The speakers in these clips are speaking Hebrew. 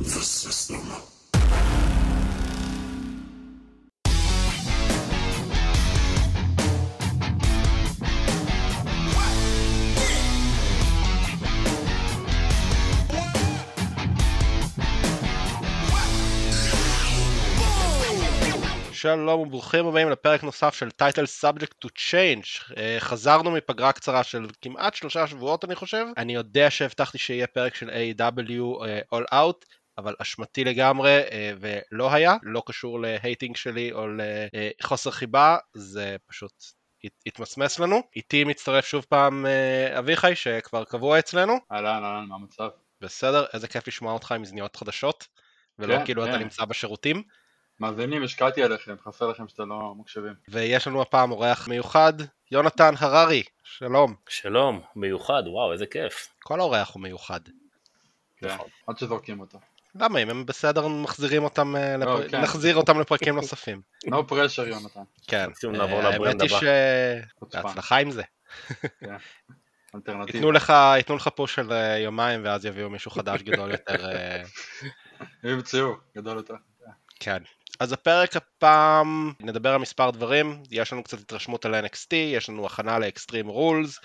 The system. שלום וברוכים הבאים לפרק נוסף של Title Subject to Change חזרנו מפגרה קצרה של כמעט שלושה שבועות אני חושב אני יודע שהבטחתי שיהיה פרק של AEW uh, All Out אבל אשמתי לגמרי uh, ולא היה לא קשור להייטינג שלי או לחוסר חיבה זה פשוט הת- התמסמס לנו איתי מצטרף שוב פעם uh, אביחי שכבר קבוע אצלנו אהלן, אהלן, מה המצב? בסדר איזה כיף לשמוע אותך עם אזניות חדשות ולא כן, כאילו אתה כן. נמצא בשירותים מאזינים, השקעתי עליכם, חסר לכם שאתם לא מקשיבים. ויש לנו הפעם אורח מיוחד, יונתן הררי, שלום. שלום, מיוחד, וואו, איזה כיף. כל אורח הוא מיוחד. כן, נכון. עד שזורקים אותו. למה אם הם בסדר מחזירים אותם, אה, לא, לפ... כן. נחזיר אותם לפרקים נוספים. no pressure יונתן, כן, אה, האמת היא. ש... בהצלחה עם זה. אלטרנטיבה. ייתנו לך, ייתנו לך פוש של אה, יומיים ואז יביאו מישהו חדש גדול יותר. הם ימצאו, גדול יותר. כן. אז הפרק הפעם נדבר על מספר דברים, יש לנו קצת התרשמות על NXT, יש לנו הכנה לאקסטרים רולס,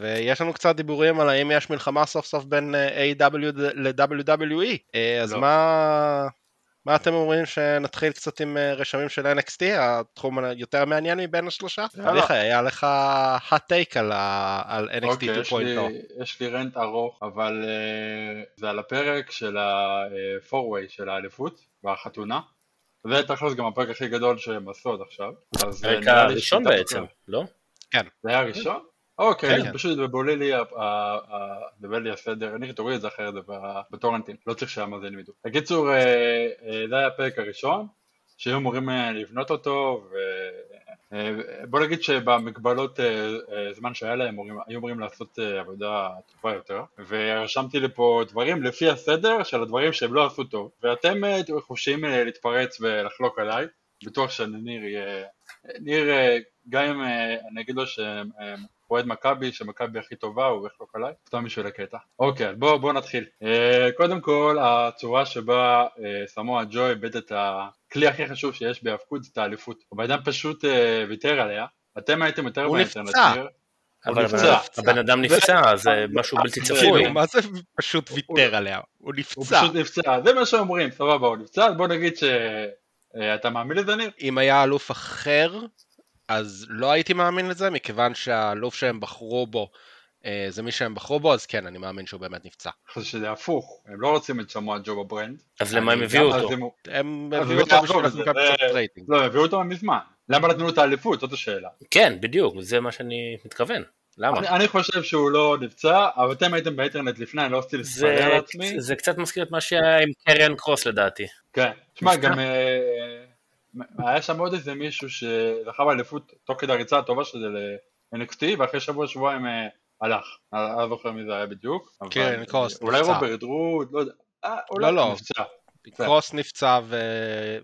ויש לנו קצת דיבורים על האם יש מלחמה סוף סוף בין אה, A.W. ל-WWE. אה, אז לא. מה... מה אתם אומרים שנתחיל קצת עם אה, רשמים של NXT, התחום היותר מעניין מבין השלושה? אביחי, היה לך hot take על, ה... על NXT אוקיי, יש 2.0. לי- יש לי רנט ארוך, אבל אה, זה על הפרק של ה-4way של האליפות והחתונה. זה תכלס גם הפרק הכי גדול שהם עשו עד עכשיו. אה, הפרק הראשון בעצם, לא? זה היה הראשון? אוקיי, כן. אז פשוט התבלבלי לי, הסדר, אני תוריד את זה אחרת בטורנטים, לא צריך שהמאזינים ידעו. בקיצור, אה, אה, זה היה הפרק הראשון, שהיו אמורים לבנות אותו, ובוא נגיד שבמגבלות אה, אה, זמן שהיה להם, היו אמורים לעשות אה, עבודה טובה יותר, ורשמתי לי פה דברים לפי הסדר של הדברים שהם לא עשו טוב, ואתם אה, חופשיים אה, להתפרץ ולחלוק עליי, בטוח שניר יהיה... ניר, אה, גם אם אה, אני אגיד לו שאוהד מכבי, שמכבי הכי טובה, הוא יחלוק עליי, סתם בשביל הקטע. אוקיי, אז בואו בוא נתחיל. אה, קודם כל, הצורה שבה אה, סמואל ג'ו איבד את הכלי הכי חשוב שיש בהיאבקות, זה את האליפות. הבן אדם פשוט אה, ויתר עליה. אתם הייתם יותר הוא באינטרנט. נפצע. ניר. הוא אבל. הבן אדם נפצע, זה משהו בלתי צפוי. מה זה פשוט ויתר עליה? הוא הוא נפצע. פשוט נפצע, זה מה שאומרים, סבבה, הוא נפצע, אז בוא נגיד ש... אה, אתה מאמין לזה ניר? אם היה אלוף אחר, אז לא הייתי מאמין לזה, מכיוון שהאלוף שהם בחרו בו אה, זה מי שהם בחרו בו, אז כן, אני מאמין שהוא באמת נפצע. אני חושב שזה הפוך, הם לא רוצים את סמואה ג'ו ב brand. אז למה הם הביאו אז אותו? הם- אז הביאו אותו בשביל לעשות רייטינג. לא, הם הביאו אותו מזמן. למה נתנו לו את האליפות? זאת השאלה. כן, בדיוק, זה מה שאני מתכוון. למה? אני, אני חושב שהוא לא נפצע, אבל אתם הייתם באינטרנט לפני, אני לא רציתי זה, לספר על עצמי. זה קצת מזכיר את מה שהיה עם קריאן קרוס לדעתי. כן. תשמע. גם אה, היה שם עוד איזה מישהו שזכה באליפות תוך כדי הריצה הטובה שלי ל-NXT, ואחרי שבוע שבועיים אה, הלך. אני לא זוכר מי זה היה בדיוק. כן, קרוס, אולי נפצע. רוברט רות, לא יודע. אה, לא, אולי לא. נפצע. קרוס נפצע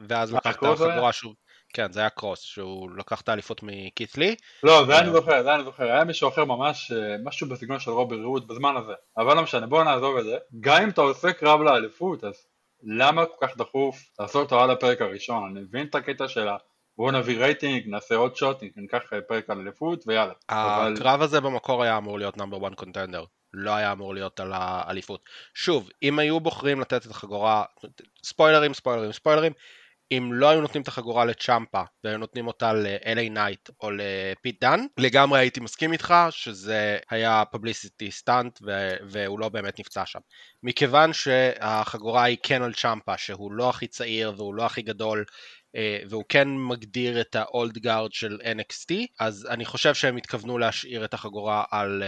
ואז אה, לקח את היה? החגורה שוב. כן, זה היה קרוס, שהוא לקח את האליפות מקית' לי. לא, זה אה. אני זוכר, זה אני זוכר, היה מישהו אחר ממש, משהו בסגנון של רובי רות בזמן הזה, אבל לא משנה, בואו נעזוב את זה. גם אם אתה עושה קרב לאליפות, אז למה כל כך דחוף לעשות אותו על הפרק הראשון? אני מבין את הקטע של ה... בואו נביא רייטינג, נעשה עוד שוט, ניקח אה, פרק על אליפות ויאללה. אבל הקרב הזה במקור היה אמור להיות number 1 contender. לא היה אמור להיות על האליפות. שוב, אם היו בוחרים לתת את החגורה, ספוילרים, ספוילרים, ספוילרים, אם לא היו נותנים את החגורה לצ'מפה והיו נותנים אותה ל-LA נייט או לפיט דאן, לגמרי הייתי מסכים איתך שזה היה publicity stunt והוא לא באמת נפצע שם. מכיוון שהחגורה היא כן על צ'מפה, שהוא לא הכי צעיר והוא לא הכי גדול, והוא כן מגדיר את האולד גארד של NXT, אז אני חושב שהם התכוונו להשאיר את החגורה על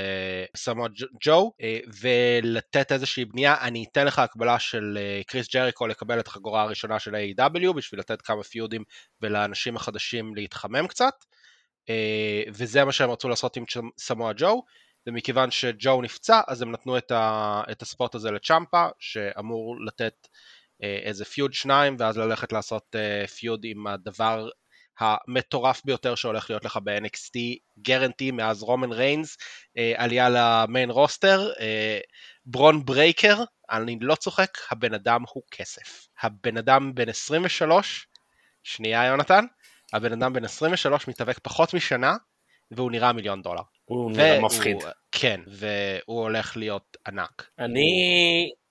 סמו ג'ו, אה, ולתת איזושהי בנייה. אני אתן לך הקבלה של אה, קריס ג'ריקו לקבל את החגורה הראשונה של A.W. בשביל לתת כמה פיודים ולאנשים החדשים להתחמם קצת, אה, וזה מה שהם רצו לעשות עם סמואה ג'ו. ומכיוון שג'ו נפצע, אז הם נתנו את, ה, את ה spot הזה לצ'מפה, שאמור לתת אה, איזה feud שניים, ואז ללכת לעשות אה, feud עם הדבר המטורף ביותר שהולך להיות לך ב-NXT, guaranteed מאז רומן ריינס, אה, עלייה ל main roster, אה, ברון ברייקר, אני לא צוחק, הבן אדם הוא כסף. הבן אדם בן 23, שנייה יונתן, הבן אדם בן 23 מתאבק פחות משנה, והוא נראה מיליון דולר. הוא נראה והוא- מפחיד. כן, והוא הולך להיות ענק. אני,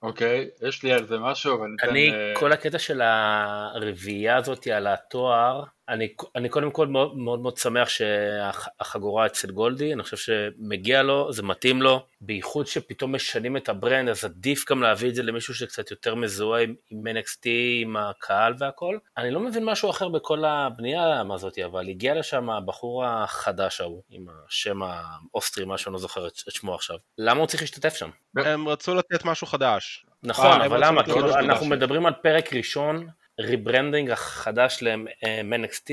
אוקיי, יש לי על זה משהו, אבל ניתן... אני, אה, כל הקטע של הרביעייה הזאת על התואר, אני, אני קודם כל מאוד מאוד, מאוד שמח שהחגורה אצל גולדי, אני חושב שמגיע לו, זה מתאים לו, בייחוד שפתאום משנים את ה brand, אז עדיף גם להביא את זה למישהו שקצת יותר מזוהה עם, עם NXT, עם הקהל והכל. אני לא מבין משהו אחר בכל הבנייה הזאת, אבל הגיע לשם הבחור החדש ההוא, עם השם האוסטרי, מה שאני לא זוכר את, את שמו עכשיו. למה הוא צריך להשתתף שם? הם רצו לתת משהו חדש. נכון, אה, אבל למה? כאילו, אנחנו. מדברים על פרק ראשון, rebranding החדש ל-NXT,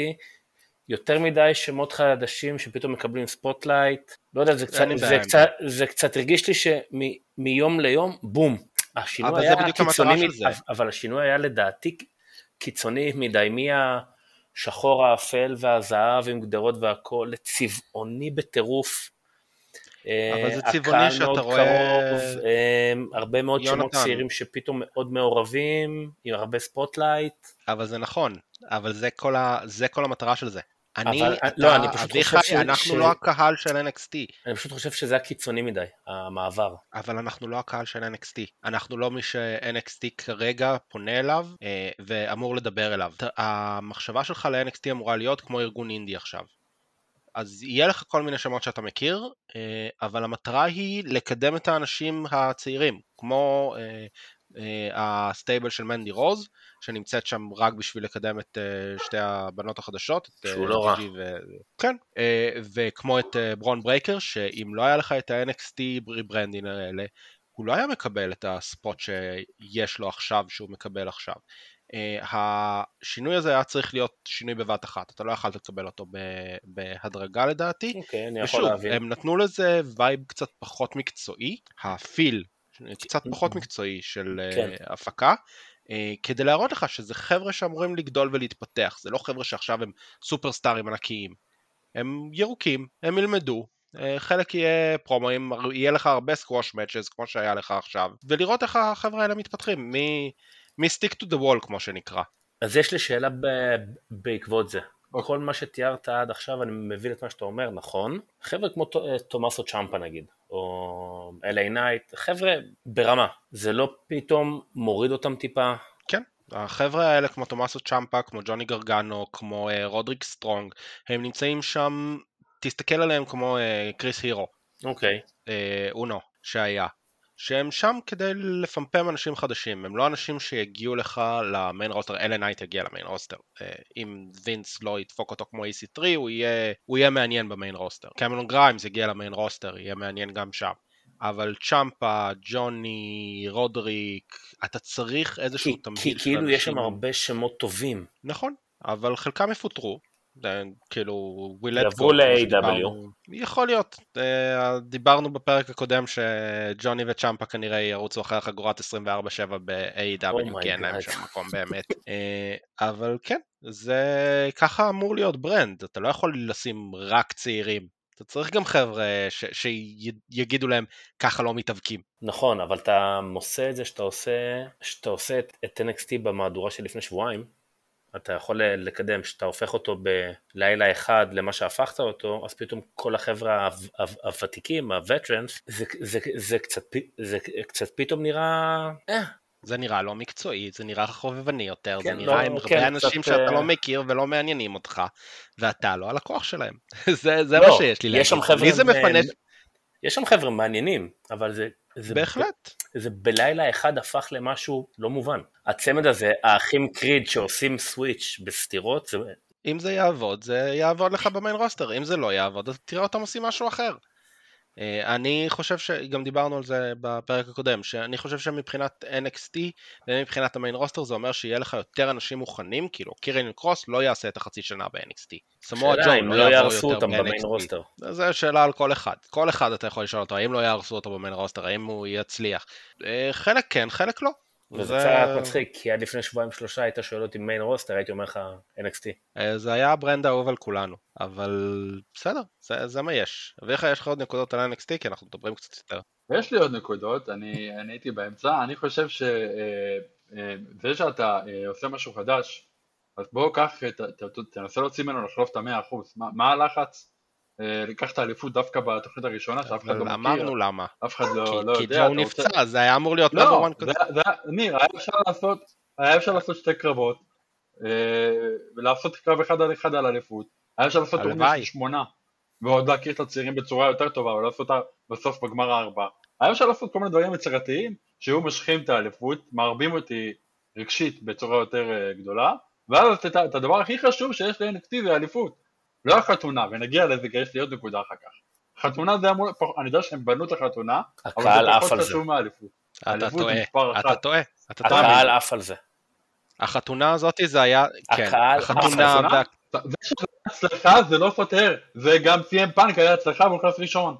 יותר מדי שמות חדשים שפתאום מקבלים spotlight, לא יודע, זה קצת, זה קצת, זה קצת הרגיש לי שמיום ליום, בום. השינוי אבל זה היה קיצוני. אבל השינוי היה לדעתי קיצוני מדי, מהשחור האפל והזהב עם גדרות והכל, לצבעוני בטירוף. אבל זה אה, צבעוני שאתה רואה- קרוב, אה, הרבה מאוד שמות יונתן. צעירים שפתאום מאוד מעורבים, עם הרבה spotlight. אבל זה נכון, אבל זה כל, ה... זה כל המטרה של זה. אני, אבל- אתה, לא, אני פשוט אביחי, חושב ש- אנחנו ש- לא הקהל של NXT, אני פשוט חושב שזה היה קיצוני מדי, המעבר. אבל אנחנו לא הקהל של NXT. אנחנו לא מי ש-NXT כרגע פונה אליו אה, ואמור לדבר אליו. המחשבה שלך ל-NXT אמורה להיות כמו ארגון אינדי עכשיו. אז יהיה לך כל מיני שמות שאתה מכיר, אה, אבל המטרה היא לקדם את האנשים הצעירים, כמו אה, אה, הסטייבל של מנדי רוז, שנמצאת שם רק בשביל לקדם את אה, שתי הבנות החדשות, אה, שהוא לא רע. ו... כן, אה, וכמו את אה, ברון ברייקר, שאם לא היה לך את ה-NXT rebranding האלה, הוא לא היה מקבל את ה spot שיש לו עכשיו, שהוא מקבל עכשיו. אה, השינוי הזה היה צריך להיות שינוי בבת אחת, אתה לא יכולת לקבל אותו בהדרגה לדעתי. אוקיי, אני יכול ושוב, להבין. הם נתנו לזה vibe קצת פחות מקצועי, ה feel קצת פחות מקצועי של אה, כן. הפקה, אה, כדי להראות לך שזה חבר'ה שאמורים לגדול ולהתפתח, זה לא חבר'ה שעכשיו הם סופרסטארים ענקיים, הם ירוקים, הם ילמדו, אה, חלק יהיה פרומואים, יהיה לך הרבה squash matches כמו שהיה לך עכשיו, ולראות איך החבר'ה האלה מתפתחים, מ-stick to the wall כמו שנקרא. אז יש לי שאלה ב- בעקבות זה. אוקיי. כל מה שתיארת עד עכשיו, אני מבין את מה שאתה אומר, נכון. חבר'ה כמו אה, תומאסו צ'מפה נגיד, או LA Knight, חבר'ה ברמה. זה לא פתאום מוריד אותם טיפה. כן, החבר'ה האלה כמו תומאסו צ'מפה, כמו ג'וני גרגנו, כמו אה, רודריק סטרונג, הם נמצאים שם, תסתכל עליהם כמו אה, קריס הירו, אוקיי. אה, אונו, שהיה. שהם שם כדי לפמפם אנשים חדשים, הם לא אנשים שיגיעו לך ל main roster, LA Knight יגיע ל main roster. אה, אם וינס לא ידפוק אותו כמו EC3, הוא יהיה, הוא יהיה מעניין ב main roster. קמרון גריימס יגיע ל main roster, יהיה מעניין גם שם. אבל צ'מפה, ג'וני, רודריק, אתה צריך איזשהו כי, תמהיל כי של כאילו יש שם אנשים- הרבה שמות טובים. נכון, אבל חלקם יפוטרו. כאילו, we let יעברו ל-AW. יכול להיות, אה, דיברנו בפרק הקודם שג'וני וצ'מפה כנראה ירוצו אחרי החגורת 24/7 ב-AW, Oh כי אין להם. שם מקום באמת. אה, אבל כן, זה ככה אמור להיות ברנד, אתה לא יכול לשים רק צעירים. אתה צריך גם חבר'ה שיגידו להם ככה לא מתאבקים. נכון, אבל אתה עושה את זה שאתה עושה, שאתה עושה את, את NXT במהדורה של לפני שבועיים, אתה יכול לקדם, שאתה הופך אותו בלילה אחד למה שהפכת אותו, אז פתאום כל החבר'ה הוו- הוו- הוותיקים, הווטרנס, זה, זה, זה, קצת, פ- זה קצת פתאום נראה, אה, זה נראה לא מקצועי, זה נראה חובבני יותר, זה כן, נראה לא, עם כן, הרבה אנשים קצת, שאתה אה, לא מכיר ולא מעניינים אותך, ואתה לא הלקוח שלהם. זה זה לא, מה שיש לי יש שם להגיד. חבר'ה זה יש שם חבר'ה מעניינים, אבל זה, זה, בהחלט. זה בלילה אחד הפך למשהו לא מובן. הצמד הזה, האחים קריד שעושים סוויץ' בסתירות, זה, אם זה יעבוד, זה יעבוד לך במיין רוסטר, אם זה לא יעבוד, אז תראה אותם עושים משהו אחר. אה, אני חושב שגם דיברנו על זה בפרק הקודם, שאני חושב שמבחינת NXT ומבחינת המיין רוסטר זה אומר שיהיה לך יותר אנשים מוכנים, כאילו קירן קרוס לא יעשה את החצי שנה ב-NXT. סמואל שאלה ג'ו אם לא לא יהרסו אותם ב main. roster. זו שאלה על כל אחד. כל אחד אתה יכול לשאול אותו, האם לא יהרסו אותו ב main roster, האם הוא יצליח. אה, חלק כן, חלק לא. וזה זה- קצת מצחיק, כי עד לפני שבועיים שלושה היית שואל אותי main roster, הייתי אומר לך NXT. אה, זה היה ה brand האהוב על כולנו, אבל בסדר, זה, זה מה יש. אביחי, יש לך עוד נקודות על NXT? כי אנחנו מדברים קצת יותר. ויש לי עוד נקודות, אני, אני הייתי באמצע, אני חושב שזה שאתה אה, עושה משהו חדש, אז בואו קח, ת, ת, ת, תנסה להוציא ממנו לחלוף את המאה אחוז, מה, מה הלחץ? אה, לקח את האליפות דווקא בתוכנית הראשונה, שאף אחד לא מכיר, אמרנו למה. אף אחד לא, כי, לא כי יודע. ג'ו אתה רוצה- נפצע, זה היה אמור להיות לא, נאמר וואן זה, זה, ניר, היה אפשר לעשות, היה אפשר לעשות שתי קרבות, אה, ולעשות קרב אחד על אחד על אליפות, היה אפשר לעשות טורניר. של שמונה, ועוד להכיר את הצעירים בצורה יותר טובה, ולעשות אותה בסוף בגמר הארבע, היה אפשר לעשות כל מיני דברים יצירתיים, שהיו מושכים את האליפות, מערבים אותי רגשית בצורה יותר אה, גדולה, ואז את, הדבר הכי חשוב שיש ל-NXT זה האליפות, לא החתונה, ונגיע לזה כי יש לי עוד נקודה אחר כך. חתונה זה אמור, אני יודע שהם בנו את החתונה, אבל זה פחות. חשוב מהאליפות. אתה טועה, אתה. טועה, אתה טועה. הקהל עף על זה. החתונה הזאת זה היה, כן, החתונה, זה שזה הצלחה זה לא סותר, זה גם סי.אם פאנק היה הצלחה והוא נכנס ראשון.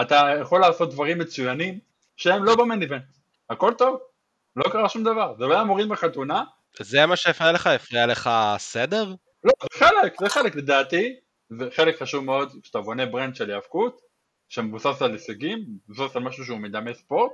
אתה יכול לעשות דברים מצוינים שהם לא במיין איבנט. הכל טוב, לא קרה שום דבר. זה לא היה מוריד בחתונה, זה מה שהפריע לך? הפריע לך סדר? לא, זה חלק, זה חלק לדעתי, זה חלק חשוב מאוד כשאתה בונה ברנד של היאבקות, שמבוסס על הישגים, מבוסס על משהו שהוא מדמה ספורט,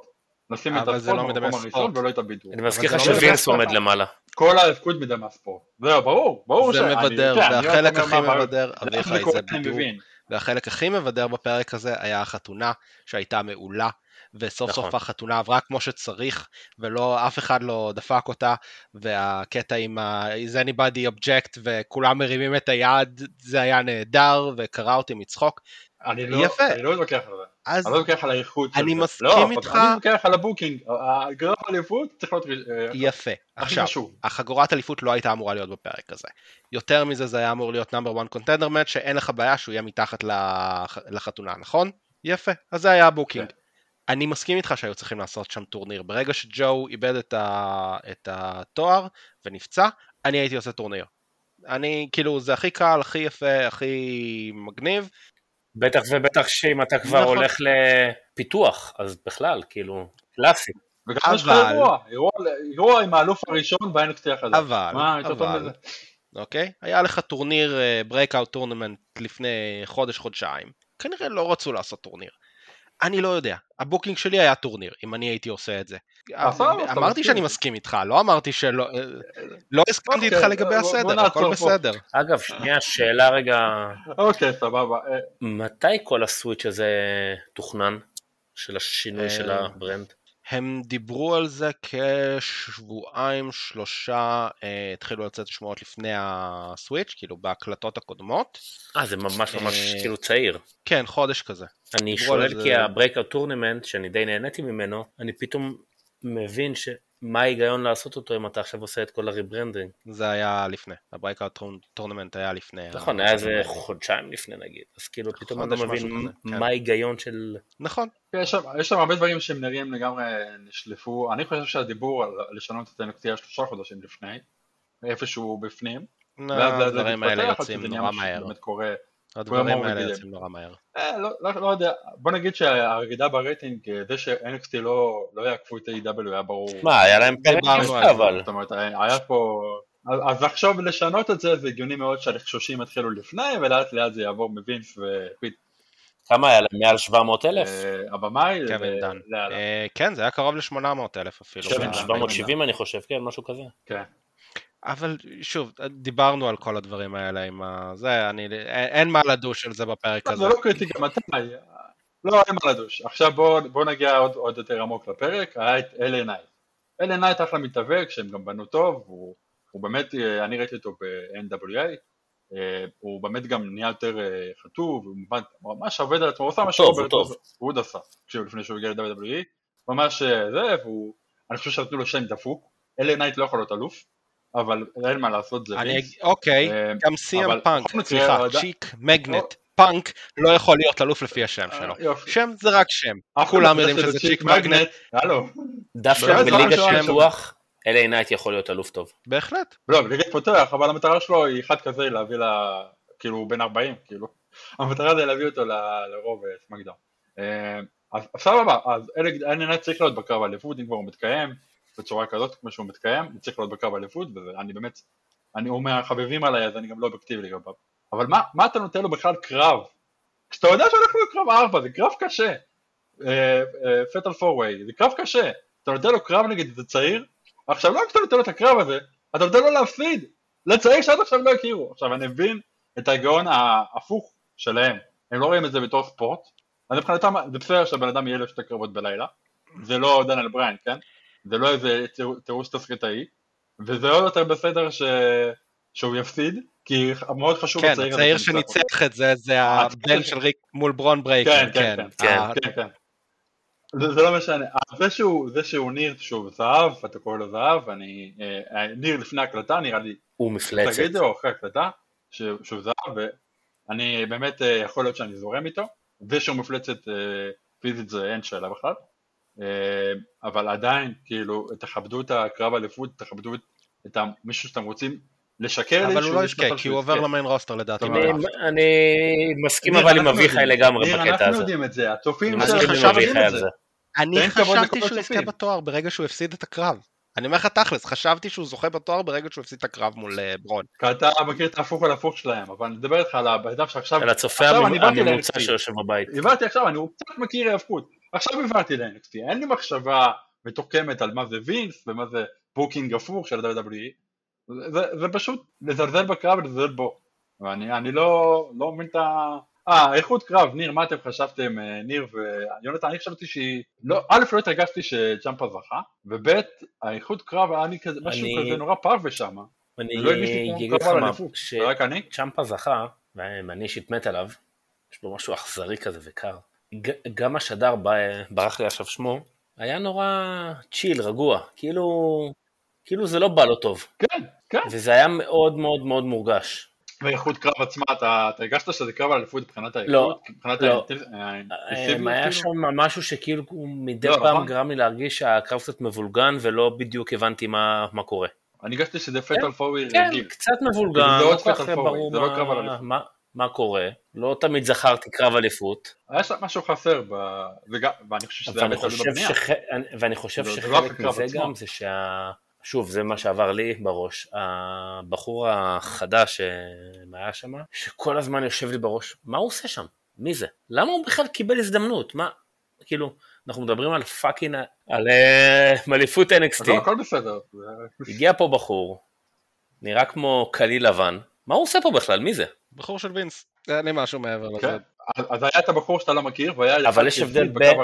לשים את זה הספורט לא במקום הראשון. ולא את הבידור. אני מזכיר לך זה לא שווינס עומד. למעלה. כל ההאבקות מדמה ספורט. זהו, ברור, ברור זה שאני- מבדר, כן, והחלק הכי. מבדר, אביחי, זה זה בידור. מבין. והחלק הכי מבדר בפרק הזה היה החתונה, שהייתה מעולה, וסוף נכון. סוף החתונה עברה כמו שצריך, ולא, אף אחד לא דפק אותה, והקטע עם ה- is anybody object, וכולם מרימים את היד, זה היה נהדר, וקרע אותי מצחוק. אני לא, יפה. אני לא מתווכח על זה, אז אני לא מתווכח על האיכות של אני זה. מסכים לא, איתך. אני מתווכח על ה booking, הקרב האליפות צריך להיות אה, יפה. עכשיו, חשוב. החגורת אליפות לא הייתה אמורה להיות בפרק הזה. יותר מזה זה היה אמור להיות number 1 contender match שאין לך בעיה שהוא יהיה מתחת לח- לחתונה, נכון? יפה, אז זה היה ה booking. כן. אני מסכים איתך שהיו צריכים לעשות שם טורניר. ברגע שג'ו איבד את, ה... את התואר ונפצע, אני הייתי עושה טורניר. אני, כאילו, זה הכי קל, הכי יפה, הכי מגניב. בטח ובטח שאם אתה כבר נכון. הולך לפיתוח, אז בכלל, כאילו, קלאסי. וגם יש לך אבל- אירוע, אירוע- אירוע עם האלוף הראשון ב-NXT החדש. אבל, מה, אבל? אוקיי? היה לך טורניר, breakout tournament לפני חודש, חודשיים. כנראה לא רצו לעשות טורניר. אני לא יודע. ה booking שלי היה טורניר, אם אני הייתי עושה את זה. סבבה, אתה אמרתי שאני. מסכים איתך, לא אמרתי שלא... לא הסכמתי אוקיי, איתך לגבי בוא- בוא הסדר, הכל. בסדר. אגב, שנייה, שאלה רגע, אוקיי, סבבה. אה, מתי כל ה switch הזה תוכנן? של השינוי של אה, ה brand? הם דיברו על זה כשבועיים, שלושה, אה, התחילו לצאת שמועות לפני ה switch, כאילו בהקלטות הקודמות. אה, זה ממש ממש אה, כאילו צעיר. כן, חודש כזה. אני שואל זה. כי ה breakout tournament, שאני די נהניתי ממנו, אני פתאום מבין שמה ההיגיון לעשות אותו אם אתה עכשיו עושה את כל ה rebranding. זה היה לפני. ה breakout tournament היה לפני. נכון, היה איזה חודשיים לפני נגיד, אז כאילו פתאום לא חודש, מבין כן. מה ההיגיון של... נכון. יש שם- הרבה דברים שהם נראים לגמרי נשלפו, אני חושב שהדיבור על לשנות את NXT היה שלושה חודשים לפני, איפשהו בפנים, זה הדברים האלה יוצאים נורא משהו מהר. שבאמת קורה, הדברים האלה. יוצאים נורא מהר. אה, לא, לא, לא יודע, בוא נגיד שהירידה ברייטינג, אה, זה ש-NXT לא, לא יעקפו את AEW היה ברור. מה, היה להם פרק זה, אבל. זאת אומרת, היה פה... אז לחשוב לשנות את זה, זה הגיוני מאוד שהלחשושים יתחילו לפני, ולאט לאט זה יעבור מווינס ופיט. כמה היה להם? מעל 700 אלף? אה, הבמאי, קווין דאן. אה, כן, זה היה קרוב ל-800 אלף אפילו. שבע- ב- 770 אני חושב, כן, משהו כזה. כן. אבל שוב, דיברנו על כל הדברים האלה עם ה... זה, אני... אין אין מה לדוש על זה בפרק הזה. זה לא קריטי גם מתי, לא, אין מה לדוש. עכשיו בואו בוא נגיע עוד, עוד יותר עמוק לפרק, היה את LA Knight. LA Knight אחלה מתאבק, שהם גם בנו טוב, הוא, הוא באמת, אה, אני ראיתי אותו ב-NWA, אה, הוא באמת גם נהיה יותר אה, חטוב, הוא ממש- ממש עובד על עצמו, הוא עושה מה הוא טוב. הוא עוד עשה, כשהוא לפני שהוא הגיע ל-WWE, ממש אה, זה, והוא, אני חושב שנתנו לו שם דפוק, LA Knight לא יכול להיות אלוף, אבל אין מה לעשות, זה אני... וינס. אוקיי, אה, גם סי.אם פאנק, סליחה, chick magnet, פאנק לא יכול להיות אלוף לפי השם שלו. אה, יופי. שם זה רק שם. כולם לא יודעים יודע שזה chick magnet. הלו. דווקא באמת, בליגת משהו פיתוח, LA Knight יכול להיות אלוף טוב. בהחלט. לא, בליגת פיתוח, אבל המטרה שלו היא אחד כזה להביא ל... כאילו הוא בן 40, כאילו. המטרה זה להביא אותו ל- ל-Raw אה, SmackDown. אז סבבה, אז LA צריך להיות בקרב האליפות, אם כבר הוא מתקיים בצורה כזאת כמו שהוא מתקיים, הוא צריך להיות בקרב האליפות, ואני באמת, אני, הוא מהחביבים עליי, אז אני גם לא אובייקטיבי לגביו. אבל מה, מה אתה נותן לו בכלל קרב? כשאתה יודע שהולך להיות קרב 4, זה קרב קשה. fatal four-way, זה קרב קשה, אתה נותן לו קרב נגד איזה צעיר, עכשיו לא רק שאתה נותן לו את הקרב הזה, אתה נותן לו להפסיד, לצעיר שעד עכשיו לא הכירו, עכשיו אני מבין את ההיגיון ההפוך שלהם, הם לא רואים את זה בתור ספורט, אז מבחינתם זה בסדר שהבן אדם יהיה לו שתי קרבות בלילה, זה לא דניאל בריין, כן? זה לא איזה תירוץ תסריטאי, וזה עוד יותר בסדר ש... שהוא יפסיד, כי מאוד חשוב כן, הצעיר הצעיר שניצח את זה, זה אה, הבן של ריק מול ברון ברייקר, כן, כן, כן, כן, כן, כן. זה, זה לא משנה, זה שהוא, זה שהוא ניר שוב זהב, אתה קורא לו זהב, אני, אה, ניר לפני הקלטה נראה לי, הוא מפלצת, תגיד לו אחרי הקלטה, שהוא זהב, ואני באמת אה, יכול להיות שאני זורם איתו, זה שהוא מפלצת פיזית זה אין שאלה בכלל, אבל עדיין, כאילו, תכבדו את הקרב האליפות, תכבדו את מישהו שאתם רוצים לשקר אבל הוא לא ישקר, כי הוא עובר למיין רוסטר לדעתי. אני מסכים אבל עם אביחי לגמרי בקטע הזה. אנחנו יודעים את זה, הצופים יודעים את זה. אני חשבתי שהוא יזכה בתואר ברגע שהוא הפסיד את הקרב. אני אומר לך תכלס, חשבתי שהוא זוכה בתואר ברגע שהוא הפסיד את הקרב מול אה, ברון. כי אתה מכיר את ההפוך על ההפוך שלהם, אבל אני מדבר איתך על הבן אדם שעכשיו... על הצופה הממוצע שיושב בבית. הבנתי עכשיו, אני קצת מכיר היאבקות. עכשיו הבנתי ל-NXT, אין לי מחשבה מתוחכמת על מה זה וינס ומה זה booking הפוך של ה-WWE. זה, זה פשוט לזלזל בקרב ולזלזל בו. ואני לא, לא מבין את ה... אה, איכות קרב, ניר, מה אתם חשבתם, אה, ניר ויונתן, אני חשבתי שהיא, לא, א', לא התרגשתי שצ'מפה זכה, וב', האיכות קרב היה לי כזה, משהו אני... כזה נורא פרווה שם. אני לא אגיד לך מה, כשצ'מפה זכה, ואני אישית מת עליו, יש בו משהו אכזרי כזה וקר. גם השדר, ברח לי עכשיו שמו, היה נורא צ'יל, רגוע, כאילו, כאילו זה לא בא לו טוב. כן, כן. וזה היה מאוד מאוד מאוד מורגש. ואיכות קרב עצמה, אתה, אתה הרגשת שזה קרב על אליפות מבחינת האיכות? לא, מבחינת לא. האינטנסיביות? היה כאילו? שם משהו שכאילו מדי לא, פעם נכון? גרם לי להרגיש שהקרב קצת מבולגן ולא בדיוק הבנתי מה, מה קורה. אני הרגשתי שזה פטל כן, פורי כן, רגיל. כן, קצת מבולגן, לא כל כך ברור לא מה, מה, קורה, לא תמיד זכרתי קרב אליפות. היה שם משהו חסר, ב... וגם, ואני חושב שזה היה תלוי בבנייה. ואני חושב שחלק מזה גם זה שה... שוב, זה מה שעבר לי בראש. הבחור החדש שהיה שם, שכל הזמן יושב לי בראש, מה הוא עושה שם? מי זה? למה הוא בכלל קיבל הזדמנות? מה? כאילו, אנחנו מדברים על fucking, על אליפות NXT. לא, הכל בסדר. הגיע פה בחור, נראה כמו קליל לבן, מה הוא עושה פה בכלל? מי זה? בחור של וינס, אין לי משהו מעבר לזה. כן. אז היה את הבחור שאתה לא מכיר, והיה אבל יש הבדל בין,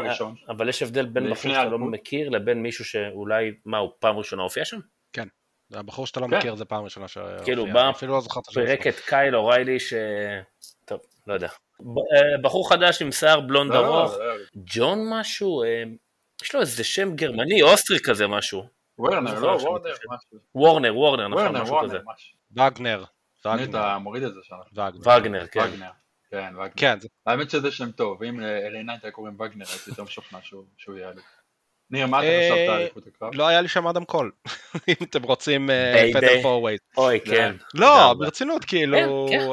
אבל יש הבדל בין בחור שאתה לא מכיר לבין מישהו שאולי, מה, הוא פעם ראשונה הופיע שם? כן. הבחור שאתה לא כן. מכיר זה פעם ראשונה שהופיע. כאילו, בא, לא פירק את קייל אוריילי ש... טוב, לא יודע. אה, בחור חדש עם שיער בלונד לא, לא, ארוך, ג'ון משהו, אה, יש לו איזה שם גרמני, אוסטרי כזה משהו. וורנר, לא, וורנר, משהו. וורנר, וורנר, נכון, משהו כזה. וגנר. אתה מוריד את זה שם. וגנר, כן. כן, וגנר. כן. האמת שזה שם טוב, אם ל-LA Knight היה קוראים וגנר, הייתי יותר משוכנע שהוא לי. ניר, מה אתה חשבת על איכות הקרב? לא היה לי שם אדם קול, אם אתם רוצים פטל פורווייט. אוי, כן. לא, ברצינות, כאילו, כן,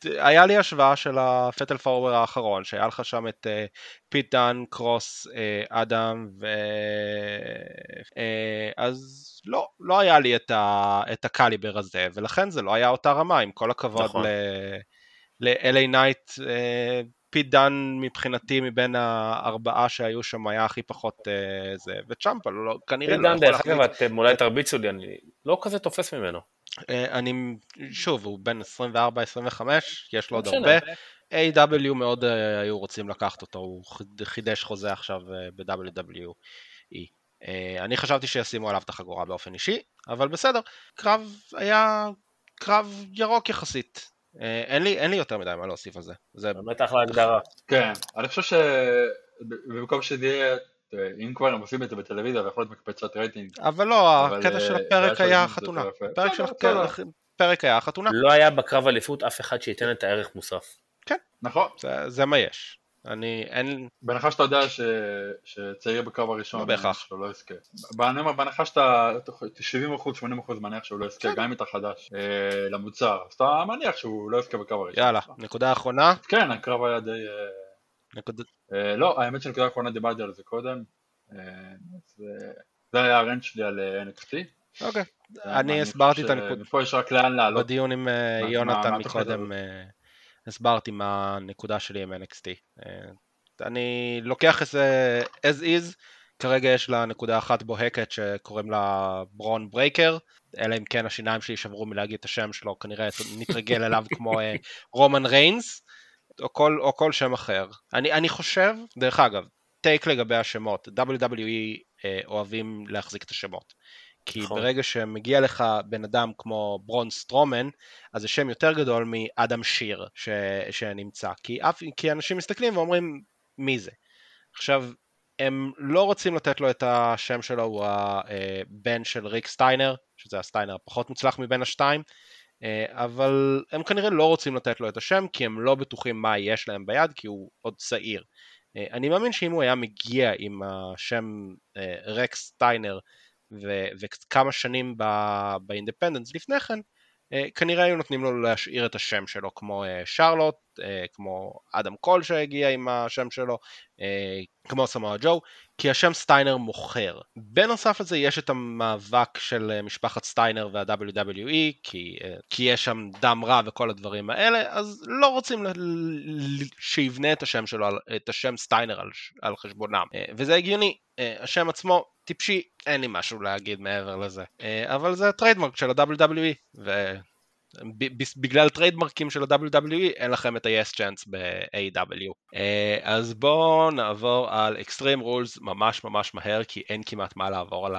כן, היה לי השוואה של הפטל פורווייט האחרון, שהיה לך שם את פיט דאן, קרוס, אדם, ו... אז לא, לא היה לי את הקליבר הזה, ולכן זה לא היה אותה רמה, עם כל הכבוד נכון. ל-LA Knight, פיט דאן מבחינתי מבין הארבעה שהיו שם היה הכי פחות uh, זה, וצ'אמפה לא, לא, כנראה לא יכול להחליט. פיט דאן דרך אגב אתם אולי תרביצו לי, אני לא כזה תופס ממנו. Uh, אני, שוב, הוא בן 24-25, יש לו עוד הרבה. A.W. מאוד uh, היו רוצים לקחת אותו, הוא חידש חוזה עכשיו uh, ב-WWE. אני חשבתי שישימו עליו את החגורה באופן אישי, אבל בסדר, קרב היה קרב ירוק יחסית, אה, אין לי, אין לי יותר מדי מה להוסיף על זה. זה באמת אחלה הגדרה. כן, אני חושב שבמקום שזה יהיה, אם כבר הם עושים את זה בטלוויזיה, זה יכול להיות מקפצת רייטינג. אבל לא, הקטע של אה, הפרק היה חתונה. הפרק של הפרק היה חתונה. לא היה בקרב אליפות אף אחד שייתן את הערך מוסף. כן. נכון. זה מה יש. אני אין... בהנחה שאתה יודע ש... שצעיר בקרב הראשון, לא בהכרח, שהוא לא יזכה. אני אומר, בהנחה שאתה 70% 80% מניח שהוא לא יזכה, גם אם אתה חדש אה, למוצר, אז אתה מניח שהוא לא יזכה בקרב הראשון. יאללה, נקודה אחרונה. כן, הקרב היה די... אה, נקוד... אה, לא, האמת שנקודה אחרונה דיברתי על זה קודם. אה, זה, זה היה ה rant שלי על אה, NXT. אוקיי, אני הסברתי את הנקודה. ופה יש רק לאן לעלות. בדיון עם אה, יונתן מקודם. הסברתי מה הנקודה שלי עם NXT. אה, אני לוקח את זה as is, כרגע יש לה נקודה אחת בוהקת שקוראים לה ברון ברייקר, אלא אם כן השיניים שלי שברו מלהגיד את השם שלו, כנראה נתרגל אליו כמו אה, רומן ריינס, או כל, או כל שם אחר. אני, אני חושב, דרך אגב, take לגבי השמות, WWE אה, אוהבים להחזיק את השמות. כי נכון. ברגע שמגיע לך בן אדם כמו ברון סטרומן, אז זה שם יותר גדול מאדם שר ש, שנמצא. כי, אף, כי אנשים מסתכלים ואומרים, מי זה? עכשיו, הם לא רוצים לתת לו את השם שלו, הוא הבן של ריק סטיינר, שזה הסטיינר הפחות מוצלח מבין השתיים, אה, אבל הם כנראה לא רוצים לתת לו את השם, כי הם לא בטוחים מה יש להם ביד, כי הוא עוד צעיר. אה, אני מאמין שאם הוא היה מגיע עם השם אה, רקס סטיינר וכמה שנים ב independents לפני כן, אה, כנראה היו נותנים לו להשאיר את השם שלו כמו שרלוט, כמו אדם קול שהגיע עם השם שלו, כמו סמואל ג'ו, כי השם סטיינר מוכר. בנוסף לזה יש את המאבק של משפחת סטיינר וה-WWE, כי, כי יש שם דם רע וכל הדברים האלה, אז לא רוצים שיבנה את השם שלו, את השם סטיינר על, על חשבונם, וזה הגיוני. השם עצמו טיפשי, אין לי משהו להגיד מעבר לזה. אבל זה trademark של ה-WWE, בגלל trademark ים של ה-WWE אין לכם את ה- yes chants ב-AEW. אה, אז בואו נעבור על Extreme Rules ממש ממש מהר כי אין כמעט מה לעבור על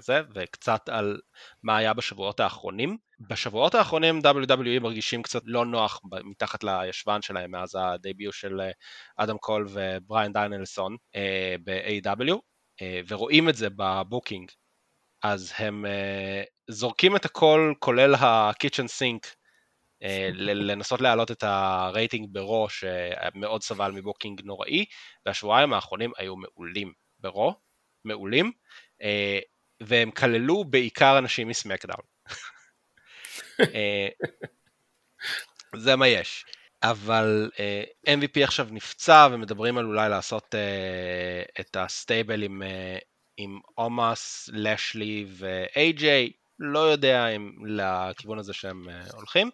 זה וקצת על מה היה בשבועות האחרונים. בשבועות האחרונים WWE מרגישים קצת לא נוח מתחת לישבן שלהם מאז ה debut של אה, אדם קול ובריאן דניאלסון אה, ב-AEW ורואים את זה ב booking אז הם uh, זורקים את הכל כולל ה kitchen sink uh, לנסות להעלות את הרייטינג ב-Raw שמאוד סבל מ booking נוראי והשבועיים האחרונים היו מעולים ברו, מעולים uh, והם כללו בעיקר אנשים מסמקדאון. זה מה יש. אבל uh, MVP עכשיו נפצע ומדברים על אולי לעשות uh, את הסטייבל עם עם עומאס, לשלי ואיי-ג'יי, לא יודע אם לכיוון הזה שהם אה, הולכים,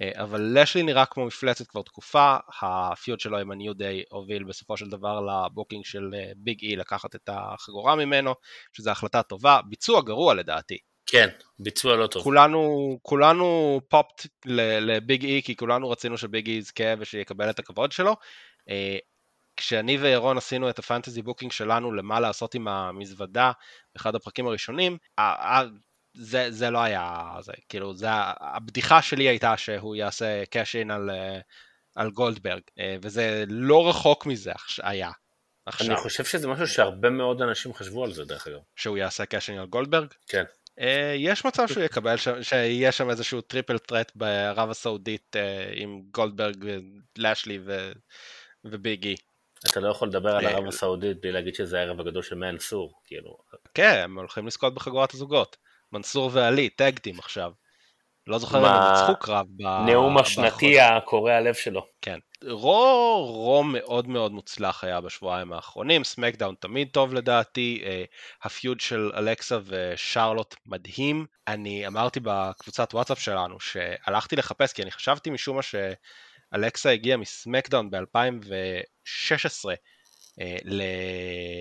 אה, אבל לשלי נראה כמו מפלצת כבר תקופה, ה feud שלו עם ה-New Day הוביל בסופו של דבר ל booking של Big אה, E לקחת את החגורה ממנו, שזו החלטה טובה, ביצוע גרוע לדעתי. כן, ביצוע לא טוב. כולנו, כולנו popped ל Big E, כי כולנו רצינו ש Big E יזכה ושיקבל את הכבוד שלו. כשאני וירון עשינו את ה fantasy booking שלנו למה לעשות עם המזוודה באחד הפרקים הראשונים, זה, זה לא היה, זה, כאילו, זה, הבדיחה שלי הייתה שהוא יעשה cash in על, על גולדברג, וזה לא רחוק מזה היה. עכשיו. אני חושב שזה משהו שהרבה מאוד אנשים חשבו על זה דרך אגב. שהוא יעשה cash in על גולדברג? כן. יש מצב שהוא יקבל, שיהיה שם איזשהו triple threat בערב הסעודית עם גולדברג, לאשלי וביגי. אתה לא יכול לדבר על ערב הסעודית בלי להגיד שזה הערב הגדול של מנסור, כאילו. כן, הם הולכים לזכות בחגורת הזוגות. מנסור ועלי, טאגטים עכשיו. לא זוכר אם הם ניצחו קרב. נאום השנתי הקורע לב שלו. כן. רו, רו מאוד מאוד מוצלח היה בשבועיים האחרונים, סמקדאון תמיד טוב לדעתי, אה, הפיוד של אלכסה ושרלוט מדהים. אני אמרתי בקבוצת וואטסאפ שלנו שהלכתי לחפש כי אני חשבתי משום מה ש... אלכסה הגיעה מסמקדאון ב-2016 אה,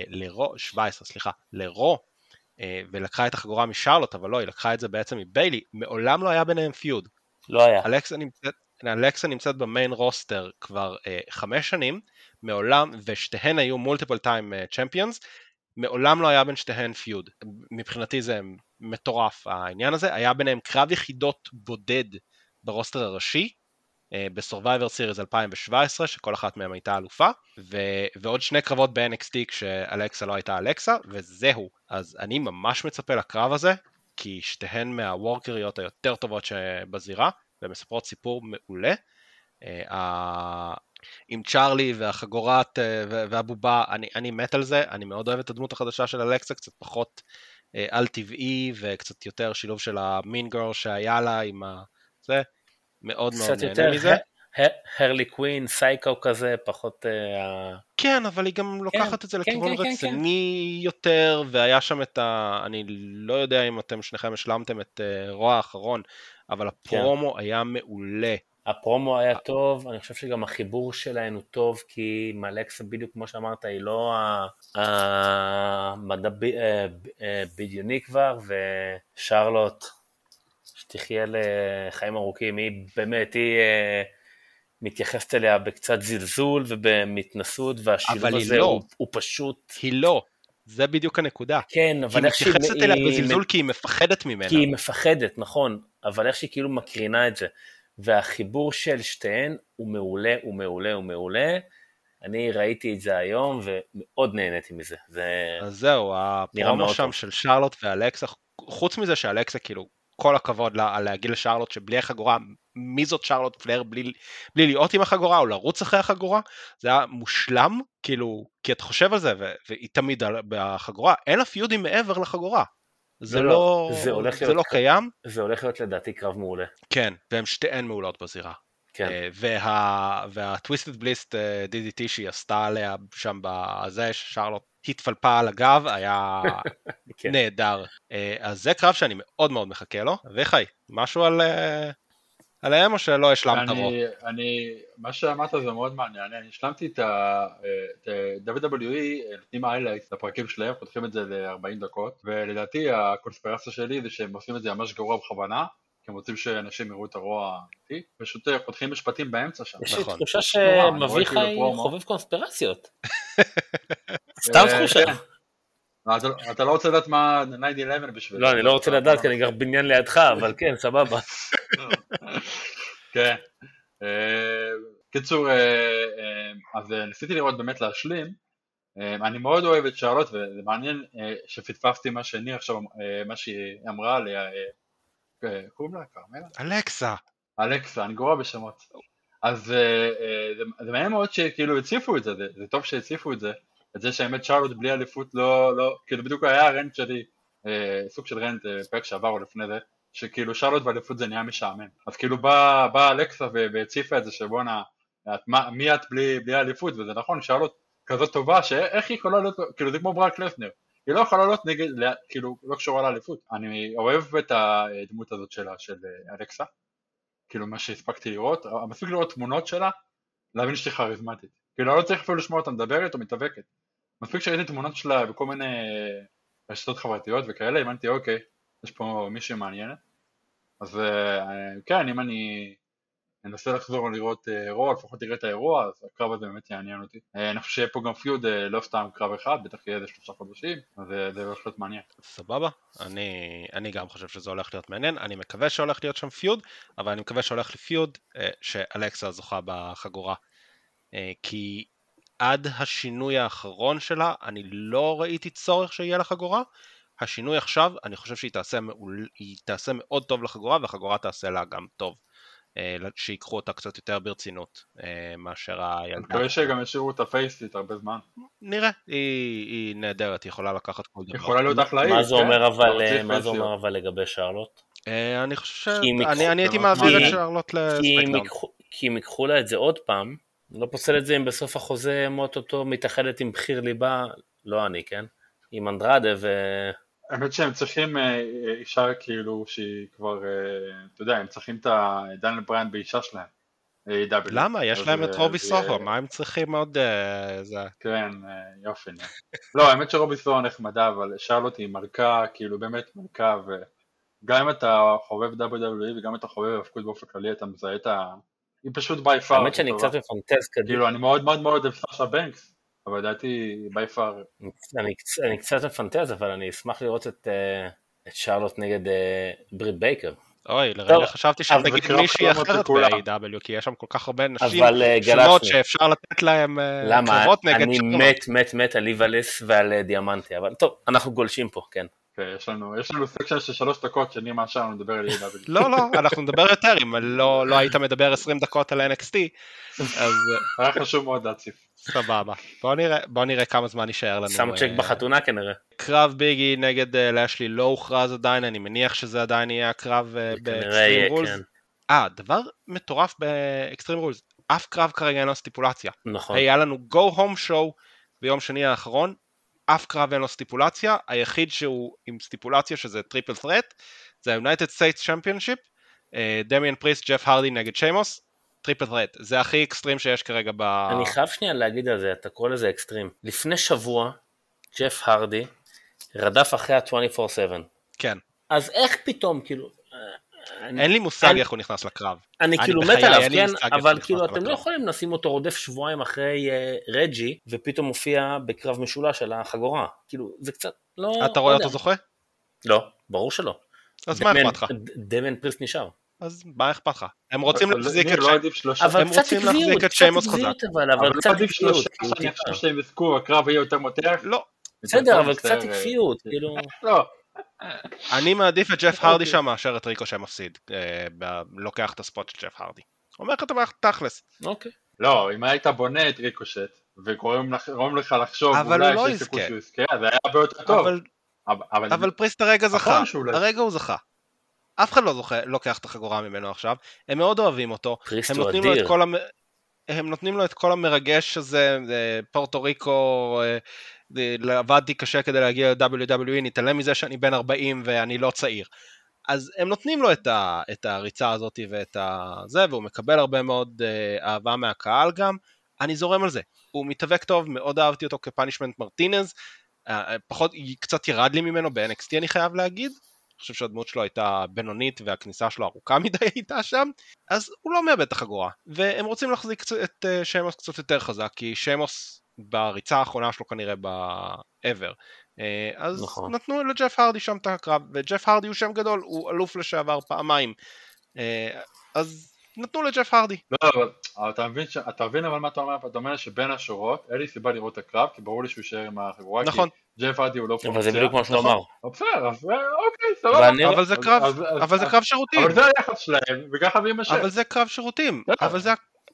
לרו, 17 סליחה, לרו, אה, ולקחה את החגורה משרלוט, אבל לא, היא לקחה את זה בעצם מביילי, מעולם לא היה ביניהם פיוד. לא היה. אלכסה נמצאת, אלכסה נמצאת במיין רוסטר כבר אה, חמש שנים, מעולם, ושתיהן היו מולטיפל טיים צ'מפיונס, מעולם לא היה בין שתיהן פיוד. מבחינתי זה מטורף העניין הזה, היה ביניהם קרב יחידות בודד ברוסטר הראשי, אה, בסורווייבר סיריס 2017 שכל אחת מהן הייתה אלופה ו... ועוד שני קרבות ב-NXT כשאלכסה לא הייתה אלכסה וזהו. אז אני ממש מצפה לקרב הזה כי שתיהן מהוורקריות היותר טובות שבזירה ומספרות סיפור מעולה. אה, עם צ'ארלי והחגורת אה, והבובה אני, אני מת על זה. אני מאוד אוהב את הדמות החדשה של אלכסה קצת פחות על טבעי וקצת יותר שילוב של המין גרל שהיה לה עם ה... זה מאוד מאוד נהנה מזה. הרלי קווין, סייקו כזה, פחות... Uh... כן, אבל היא גם לוקחת כן, את זה כן, לכיוון כן, רציני. יותר, והיה שם את ה... אני לא יודע אם אתם שניכם השלמתם את uh, רוע האחרון, אבל הפרומו. היה מעולה. הפרומו היה טוב, אני חושב שגם החיבור שלהן הוא טוב, כי אלכסה בדיוק כמו שאמרת, היא לא המדע אה, אה, בדיוני כבר, ושרלוט, שתחיה לחיים ארוכים, היא באמת, היא אה, מתייחסת אליה בקצת זלזול ובמתנסות, והשילוב הזה לא. הוא, הוא פשוט... היא לא. זה בדיוק הנקודה. כן, אבל איך שהיא... היא מתייחסת אליה בזלזול כי היא מפחדת ממנה. כי היא מפחדת, נכון, אבל איך שהיא כאילו מקרינה את זה. והחיבור של שתיהן הוא מעולה, הוא מעולה, הוא מעולה. אני ראיתי את זה היום ומאוד נהניתי מזה. זה אז זהו, הפרומו שם טוב. של שרלוט ואלכסה, חוץ מזה שאלכסה כאילו, כל הכבוד לה, להגיד לשרלוט שבלי החגורה, מי זאת שרלוט פלר בלי, בלי להיות עם החגורה או לרוץ אחרי החגורה, זה היה מושלם, כאילו, כי אתה חושב על זה, והיא תמיד בחגורה, אין לה פיודים מעבר לחגורה. זה לא, לא, זה, הולך זה להיות, לא קיים. זה הולך להיות לדעתי קרב מעולה. כן, והן שתיהן מעולות בזירה. כן. וה, והטוויסטד בליסט DDT שהיא עשתה עליה שם בזה, ששרלוט התפלפה על הגב, היה כן. נהדר. אה, אז זה קרב שאני מאוד מאוד מחכה לו. אביחי, משהו על, אה, עליהם או שלא השלמת רוב? אני, מה שאמרת זה מאוד מעניין, אני השלמתי את ה-WWE, נותנים איילייטס לפרקים שלהם, פותחים את זה ל-40 דקות, ולדעתי הקונספירציה שלי זה שהם עושים את זה ממש גרוע בכוונה, כי הם רוצים שאנשים יראו את הרוע האמיתי, פשוט פותחים משפטים באמצע שם. יש לי נכון. תחושה שמביחי חובב קונספירציות. סתם תחושה. כן. אתה לא רוצה לדעת מה 9-11 בשביל... לא, אני לא רוצה לדעת כי אני גר בניין לידך, אבל כן, סבבה. כן. אה, קיצור, אה, אה, אז ניסיתי לראות באמת להשלים. אני מאוד אוהב את שרלוט, וזה מעניין שפספסתי מה שאני עכשיו, מה שהיא אמרה קוראים לה כרמלה? אלכסה. אלכסה, אני גרוע בשמות. אז זה מעניין מאוד שכאילו הציפו את זה, זה טוב שהציפו את זה. את זה שהאמת שרלוט בלי אליפות לא, לא, כאילו בדיוק היה רנט שלי, אה, סוג של רנט, אה, פרק שעבר או לפני זה, שכאילו שרלוט באליפות זה נהיה משעמם. אז כאילו באה בא אלכסה והציפה את זה שבואנה, מי את בלי, בלי אליפות, וזה נכון, שרלוט כזאת טובה, שאיך היא יכולה להיות, כאילו זה כמו ברק לסנר, היא לא יכולה להיות נגד, כאילו לא קשורה לאליפות. אני אוהב את הדמות הזאת שלה, של אה, אלכסה, כאילו מה שהספקתי לראות, מספיק לראות תמונות שלה, להבין שהיא כריזמטית. כאילו אני לא צריך אפילו לשמוע אותה מדברת או מתאבקת. מספיק שראיתי תמונות שלה בכל מיני רשתות חברתיות וכאלה, הבנתי אוקיי, יש פה מישהי מעניינת. אז אה, כן, אם אני אנסה לחזור לראות אירוע, אה, לפחות תראה את האירוע, אז הקרב הזה באמת יעניין אותי. אה, אני חושב שיהיה פה גם פיוד, לא סתם קרב אחד, בטח יהיה איזה שלושה חודשים, אז זה להיות מעניין. סבבה, אני, אני גם חושב שזה הולך להיות מעניין, אני מקווה שהולך להיות שם פיוד, אבל אני מקווה שהולך לפיוד שאלכסה זוכה בחגורה. כי עד השינוי האחרון שלה, אני לא ראיתי צורך שיהיה לה חגורה. השינוי עכשיו, אני חושב שהיא תעשה, מעול, תעשה מאוד טוב לחגורה, והחגורה תעשה לה גם טוב. אה, שיקחו אותה קצת יותר ברצינות אה, מאשר הילדה. אני מקווה שגם ישאירו את הפייסטית הרבה זמן. נראה, היא, היא נהדרת, היא יכולה לקחת כל דבר. יכולה להיות אחלאית. מה זה אומר כן? אבל, מה זה אומר אבל לגבי שרלוט? אה, אני חושב. אני הייתי מעביר את שרלוט לספקטאון. כי אם ייקחו לה את זה עוד פעם, לא פוסל את זה אם בסוף החוזה מוטוטו מתאחדת עם בחיר ליבה, לא אני, כן? עם אנדרדה ו... האמת שהם צריכים אה, אישה כאילו שהיא כבר, אה, אתה יודע, הם צריכים את דניאל בריין באישה שלהם. למה? יש להם את רובי סוחו, מה הם צריכים עוד... זה... כן, יופי. לא, האמת שרובי סוחו נחמדה, אבל שרלוט היא מלכה, כאילו באמת מלכה, וגם אם אתה חובב WWE וגם אם אתה חובב היאבקות באופן כללי, אתה מזהה את ה... היא פשוט by far. האמת שאני קצת מפנטז קדימה. כאילו, אני מאוד מאוד מאוד אוהב סאשה בנקס, אבל לדעתי by far. אני קצת מפנטז, אבל אני אשמח לראות את אה, שרלוט נגד אה, ברית בייקר. אוי, לרגע חשבתי שנגיד מישהי אחרת ב-AW, כי יש שם כל כך הרבה נשים אה, שונות שאפשר לתת להם קרבות נגד שונות. למה? אני מת מת מת על ליבליס ועל דיאמנטי, אבל טוב, אנחנו גולשים פה, כן. כן, יש לנו, יש לנו סקשן של שלוש דקות שאני מאשר לנו לדבר על ידע. לא, לא, אנחנו נדבר יותר, אם לא, לא היית מדבר 20 דקות על NXT, אז... היה חשוב מאוד להציף. סבבה, בוא נראה, בוא נראה כמה זמן יישאר לנו. שם צ'ק בחתונה כנראה. קרב ביגי נגד לאשלי לא הוכרז עדיין, אני מניח שזה עדיין יהיה הקרב באקסטרים רולס. כן. אה, דבר מטורף באקסטרים רולס, אף קרב כרגע אין לו סטיפולציה. נכון. היה לנו go home show ביום שני האחרון, אף קרב אין לו סטיפולציה, היחיד שהוא עם סטיפולציה שזה triple threat, זה ה-United States Championship, דמיאן פריסט, ג'ף הרדי נגד שיימוס, triple threat, זה הכי אקסטרים שיש כרגע ב... אני חייב שנייה להגיד על זה, אתה קורא לזה אקסטרים. לפני שבוע, ג'ף הרדי רדף אחרי ה-24/7. כן. אז איך פתאום, כאילו... אני- אין לי מושג אני- איך הוא נכנס לקרב. אני אני כאילו מת עליו, כן, אבל כאילו אתם לא לקרב. יכולים לשים אותו רודף שבועיים אחרי אה, רג'י, ופתאום מופיע בקרב משולש על החגורה. כאילו, זה קצת, לא... אתה לא רואה. אותו זוכה? לא, ברור שלא. אז מה אכפת לך? ד- דמיאן פריסט נשאר. אז מה אכפת לך? הם רוצים להחזיק את עקביות, שיימוס עקביות חזק. אבל, קצת עקביות. הקרב יהיה יותר מותח. לא. בסדר, אבל קצת אה, עקביות, כאילו... לא, אני מעדיף את ג'ף אוקיי. הרדי שם מאשר את ריקו שמפסיד. אה, לוקח את הספוט של ג'ף הרדי. אומר לך את הבעיה תכלס. אוקיי. לא, אם היית בונה את ריקושט, וגורם לך- לחשוב, אבל אולי הוא לא שיש סיכוי יזכה. שהוא יזכה, זה היה הרבה יותר טוב. אבל- פריסט הרגע זכה. נכון שהוא לא- הרגע הוא זכה. אף אחד לא זוכה, לוקח את החגורה ממנו עכשיו. הם מאוד אוהבים אותו. הם נותנים לו את אדיר. כל המ... הם נותנים לו את כל המרגש הזה, אה, פורטו ריקו, אה, אה, עבדתי קשה כדי להגיע ל-WWE, נתעלם מזה שאני בן 40 ואני לא צעיר. אז הם נותנים לו את, ה, את הריצה הזאת ואת ה... זה, והוא מקבל הרבה מאוד אה, אהבה מהקהל גם. אני זורם על זה. הוא מתאבק טוב, מאוד אהבתי אותו כפאנישמנט מרטינז. פחות, קצת ירד לי ממנו ב-NXT אני חייב להגיד. אני חושב שהדמות שלו הייתה בינונית והכניסה שלו ארוכה מדי הייתה שם. אז הוא לא מאבד את החגורה. והם רוצים להחזיק את אה, שמוס קצת יותר חזק, כי שמוס בריצה האחרונה שלו כנראה ב-ever. אה, אז נכון. נתנו לג'ף הרדי שם את הקרב, וג'ף הרדי הוא שם גדול, הוא אלוף לשעבר פעמיים. אה, אז נתנו לג'ף הרדי. לא, אבל אבל אתה מבין, ש- אתה מבין אבל מה אתה אומר? אתה אומר שבין השורות, אין לי סיבה לראות את הקרב, כי ברור לי שהוא יישאר עם החגורה, נכון. כי ג'ף ארדי הוא לא אבל זה. בדיוק מה נכון. אמר. בסדר, אז אה, אוקיי, אבל סבבה. אני- אבל זה קרב, אז- אז- אבל זה אז- קרב שירותים. אבל זה היחס שלהם, וככה זה יימשך. אבל זה קרב שירותים. אבל זה-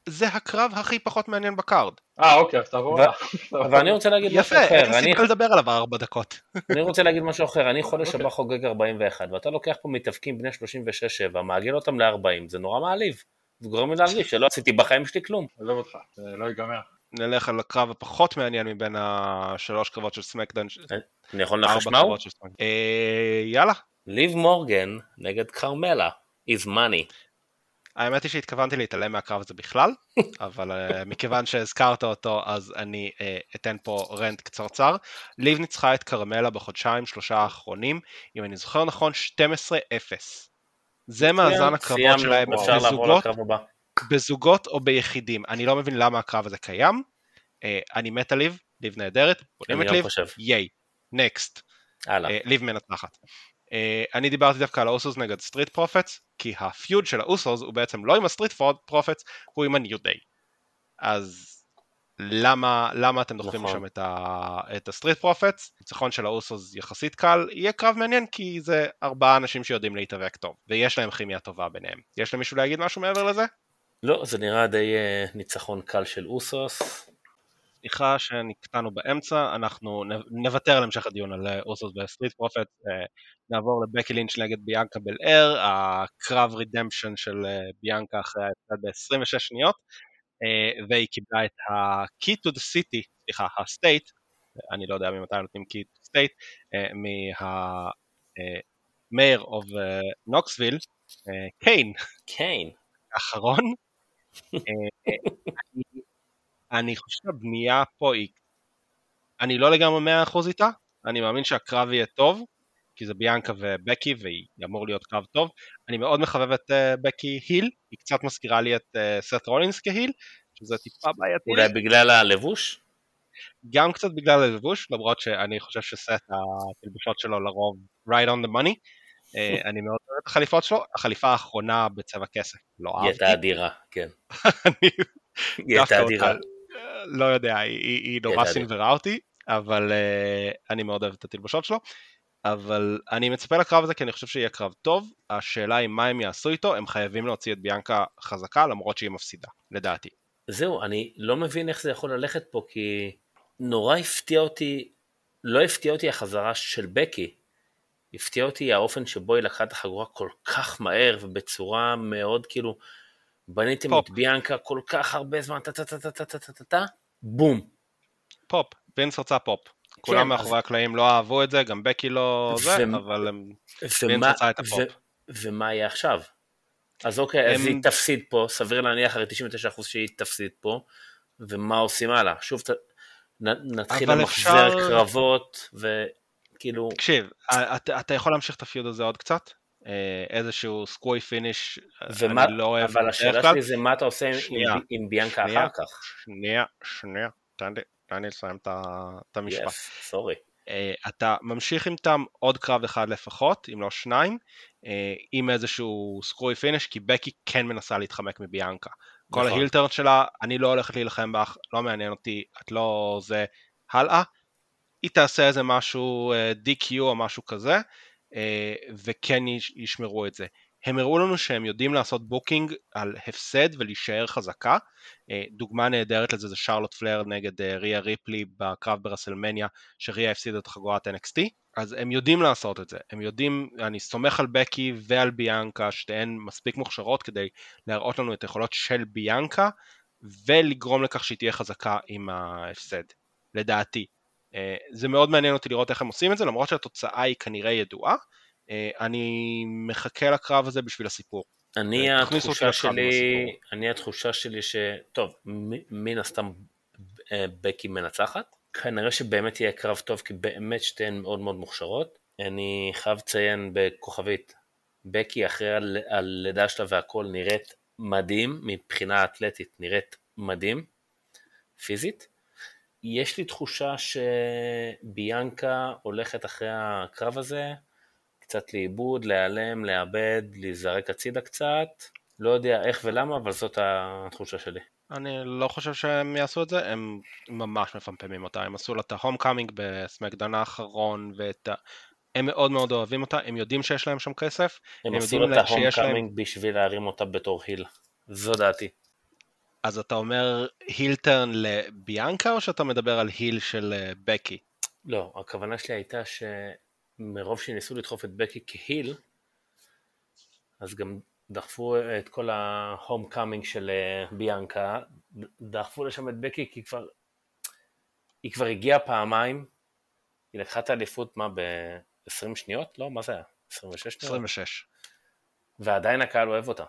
זה הקרב הכי פחות מעניין בקארד. אה, אוקיי, אז תעבור. הלאה. אבל אני רוצה להגיד משהו יפה, אין אחר. אני- סיבה לדבר עליו ארבע דקות. אני רוצה להגיד משהו אחר. אני חודש אוקיי. הבא חוגג 41, ואתה לוקח פה מתאבקים בני 36-7, מעגל אותם ל-40, זה נורא מעליב. זה גורם לי להרגיש שלא עשיתי בחיים שלי כלום. עזוב אותך, זה לא ייגמר. נלך על הקרב הפחות מעניין מבין השלוש קרבות של סמקדן. אני יכול לנחש מהו? אה, יאללה. ליב מורגן נגד כרמלה, is money. האמת היא שהתכוונתי להתעלם מהקרב הזה בכלל, אבל uh, מכיוון שהזכרת אותו, אז אני uh, אתן פה רנט קצרצר. ליב ניצחה את כרמלה בחודשיים שלושה האחרונים, אם אני זוכר נכון, 12-0. זה מאזן הקרבות שלהם בזוגות. בזוגות או ביחידים. אני לא מבין למה הקרב הזה קיים. Uh, אני מת על ליב, ליב נהדרת, בונים אני את ליב, חושב. ייי, next. הלאה. ליב מנצחת. אה, אני דיברתי דווקא על האוסוס נגד סטריט פרופטס, כי ה feud של האוסוס הוא בעצם לא עם הסטריט פרופטס, הוא עם הניו דיי. אז למה, למה אתם דוחפים נכון. לשם את, ה, את הסטריט פרופטס? ניצחון של האוסוס יחסית קל, יהיה קרב מעניין כי זה ארבעה אנשים שיודעים להתאבק טוב, ויש להם כימיה טובה ביניהם. יש למישהו להגיד משהו מעבר לזה? לא, זה נראה די אה, ניצחון קל של אוסוס. סליחה שנקטענו באמצע, אנחנו נוותר על המשך הדיון על אה, אוסוס וסטריט פרופט, אה, נעבור לבקי לינץ' נגד ביאנקה בלייר, הקרב redemption של אה, ביאנקה אחרי ההפסד ב-26 שניות, והיא קיבלה את ה-key to the city, סליחה, ה-state, אני לא יודע ממתי נותנים key to state, אה, מה-mayor of נוקסוויל, קיין, קיין. האחרון. אני- חושב שהבנייה פה היא... אני לא לגמרי מאה אחוז איתה, אני מאמין שהקרב יהיה טוב, כי זה ביאנקה ובקי והיא אמור להיות קרב טוב. אני מאוד מחבב את אה, בקי היל, היא קצת מזכירה לי את אה, סט רולינס כהיל, שזה טיפה בעייתי. לי. אולי בגלל הלבוש? גם קצת בגלל הלבוש, למרות שאני חושב שסט התלבושות שלו לרוב right on the money. אה, אני מאוד אוהב את החליפות שלו, החליפה האחרונה בצבע כסף, לא היא אהבתי. הייתה אדירה, כן. היא הייתה אדירה. לא יודע, היא, נורא סינברה אותי, אבל אה, אני מאוד אוהב את התלבושות שלו. אבל אני מצפה לקרב הזה כי אני חושב שיהיה קרב טוב, השאלה היא מה הם יעשו איתו, הם חייבים להוציא את ביאנקה חזקה למרות שהיא מפסידה, לדעתי. זהו, אני לא מבין איך זה יכול ללכת פה כי נורא הפתיע אותי, לא הפתיע אותי החזרה של בקי, הפתיע אותי האופן שבו היא לקחה את החגורה כל כך מהר ובצורה מאוד כאילו, בניתם פופ. את ביאנקה כל כך הרבה זמן, טה טה טה טה טה טה טה טה טה בום. פופ, וינס רצה פופ. כולם כן, מאחורי אז- הקלעים לא אהבו את זה, גם בקי לא זה, ו- אבל הם... ומה, רצה את הפופ. ו, ומה יהיה עכשיו? אז אוקיי, אז הם- היא תפסיד פה, סביר להניח הרי 99% שהיא תפסיד פה, ומה עושים הלאה? שוב, ת- נתחיל למחזר אפשר- קרבות, וכאילו, תקשיב, אתה יכול להמשיך את ה feud הזה עוד קצת? אה, איזשהו screwy finish, ומה, אני לא אוהב אבל השאלה. שלי זה מה אתה עושה עם- שנייה, עם, עם ביאנקה שנייה. אחר כך? שנייה, שנייה, תן לי, תן לי לסיים את המשפט. yes, sorry. אה, אתה ממשיך איתם עוד קרב אחד לפחות, אם לא שניים, אה, עם איזשהו screwy finish, כי בקי כן מנסה להתחמק מביאנקה. כל נכון. ה heel turn שלה, אני לא הולכת להילחם בך, לא מעניין אותי, את לא זה, הלאה. היא תעשה איזה משהו אה, DQ או משהו כזה, אה, וכן יש- ישמרו את זה. הם הראו לנו שהם יודעים לעשות booking על הפסד ולהישאר חזקה. אה, דוגמה נהדרת לזה זה שרלוט פלר נגד אה, ריה ריפלי בקרב ברסלמניה, שריה הפסידה את חגורת NXT. אז הם יודעים לעשות את זה, הם יודעים, אני סומך על בקי ועל ביאנקה, שתיהן מספיק מוכשרות כדי להראות לנו את היכולות של ביאנקה, ולגרום לכך שהיא תהיה חזקה עם ההפסד, לדעתי. אה, זה מאוד מעניין אותי לראות איך הם עושים את זה, למרות שהתוצאה היא כנראה ידועה. אה, אני מחכה לקרב הזה בשביל הסיפור. אני אה, התחושה שלי. אני התחושה שלי ש... טוב, מן הסתם בקי מנצחת. כנראה שבאמת יהיה קרב טוב, כי באמת שתיהן מאוד מאוד מוכשרות. אני חייב לציין בכוכבית, בקי אחרי הל- הלידה שלה והכל נראית מדהים, מבחינה אתלטית נראית מדהים, פיזית. יש לי תחושה שביאנקה הולכת אחרי הקרב הזה, קצת לאיבוד, להיעלם, לאבד, להיזרק הצידה קצת. לא יודע איך ולמה, אבל זאת התחושה שלי. אני לא חושב שהם יעשו את זה, הם ממש מפמפמים אותה, הם עשו לה את ההום קאמינג בסמקדן האחרון, ואת ה... הם מאוד מאוד אוהבים אותה, הם יודעים שיש להם שם כסף, הם הם עשו לה את שיש להם- ה home בשביל להרים אותה בתור heel. זו דעתי. אז אתה אומר heel turn לביאנקה, או שאתה מדבר על heel של אה, בקי? לא, הכוונה שלי הייתה שמרוב שניסו לדחוף את בקי כ heel, אז גם דחפו את כל ה homecoming של אה, ביאנקה, דחפו לשם את בקי כי כבר, היא כבר הגיעה פעמיים, היא לקחה את האליפות, מה, ב-20 שניות? לא, מה זה היה? 26 שניות? 26. ועדיין הקהל אוהב אותה.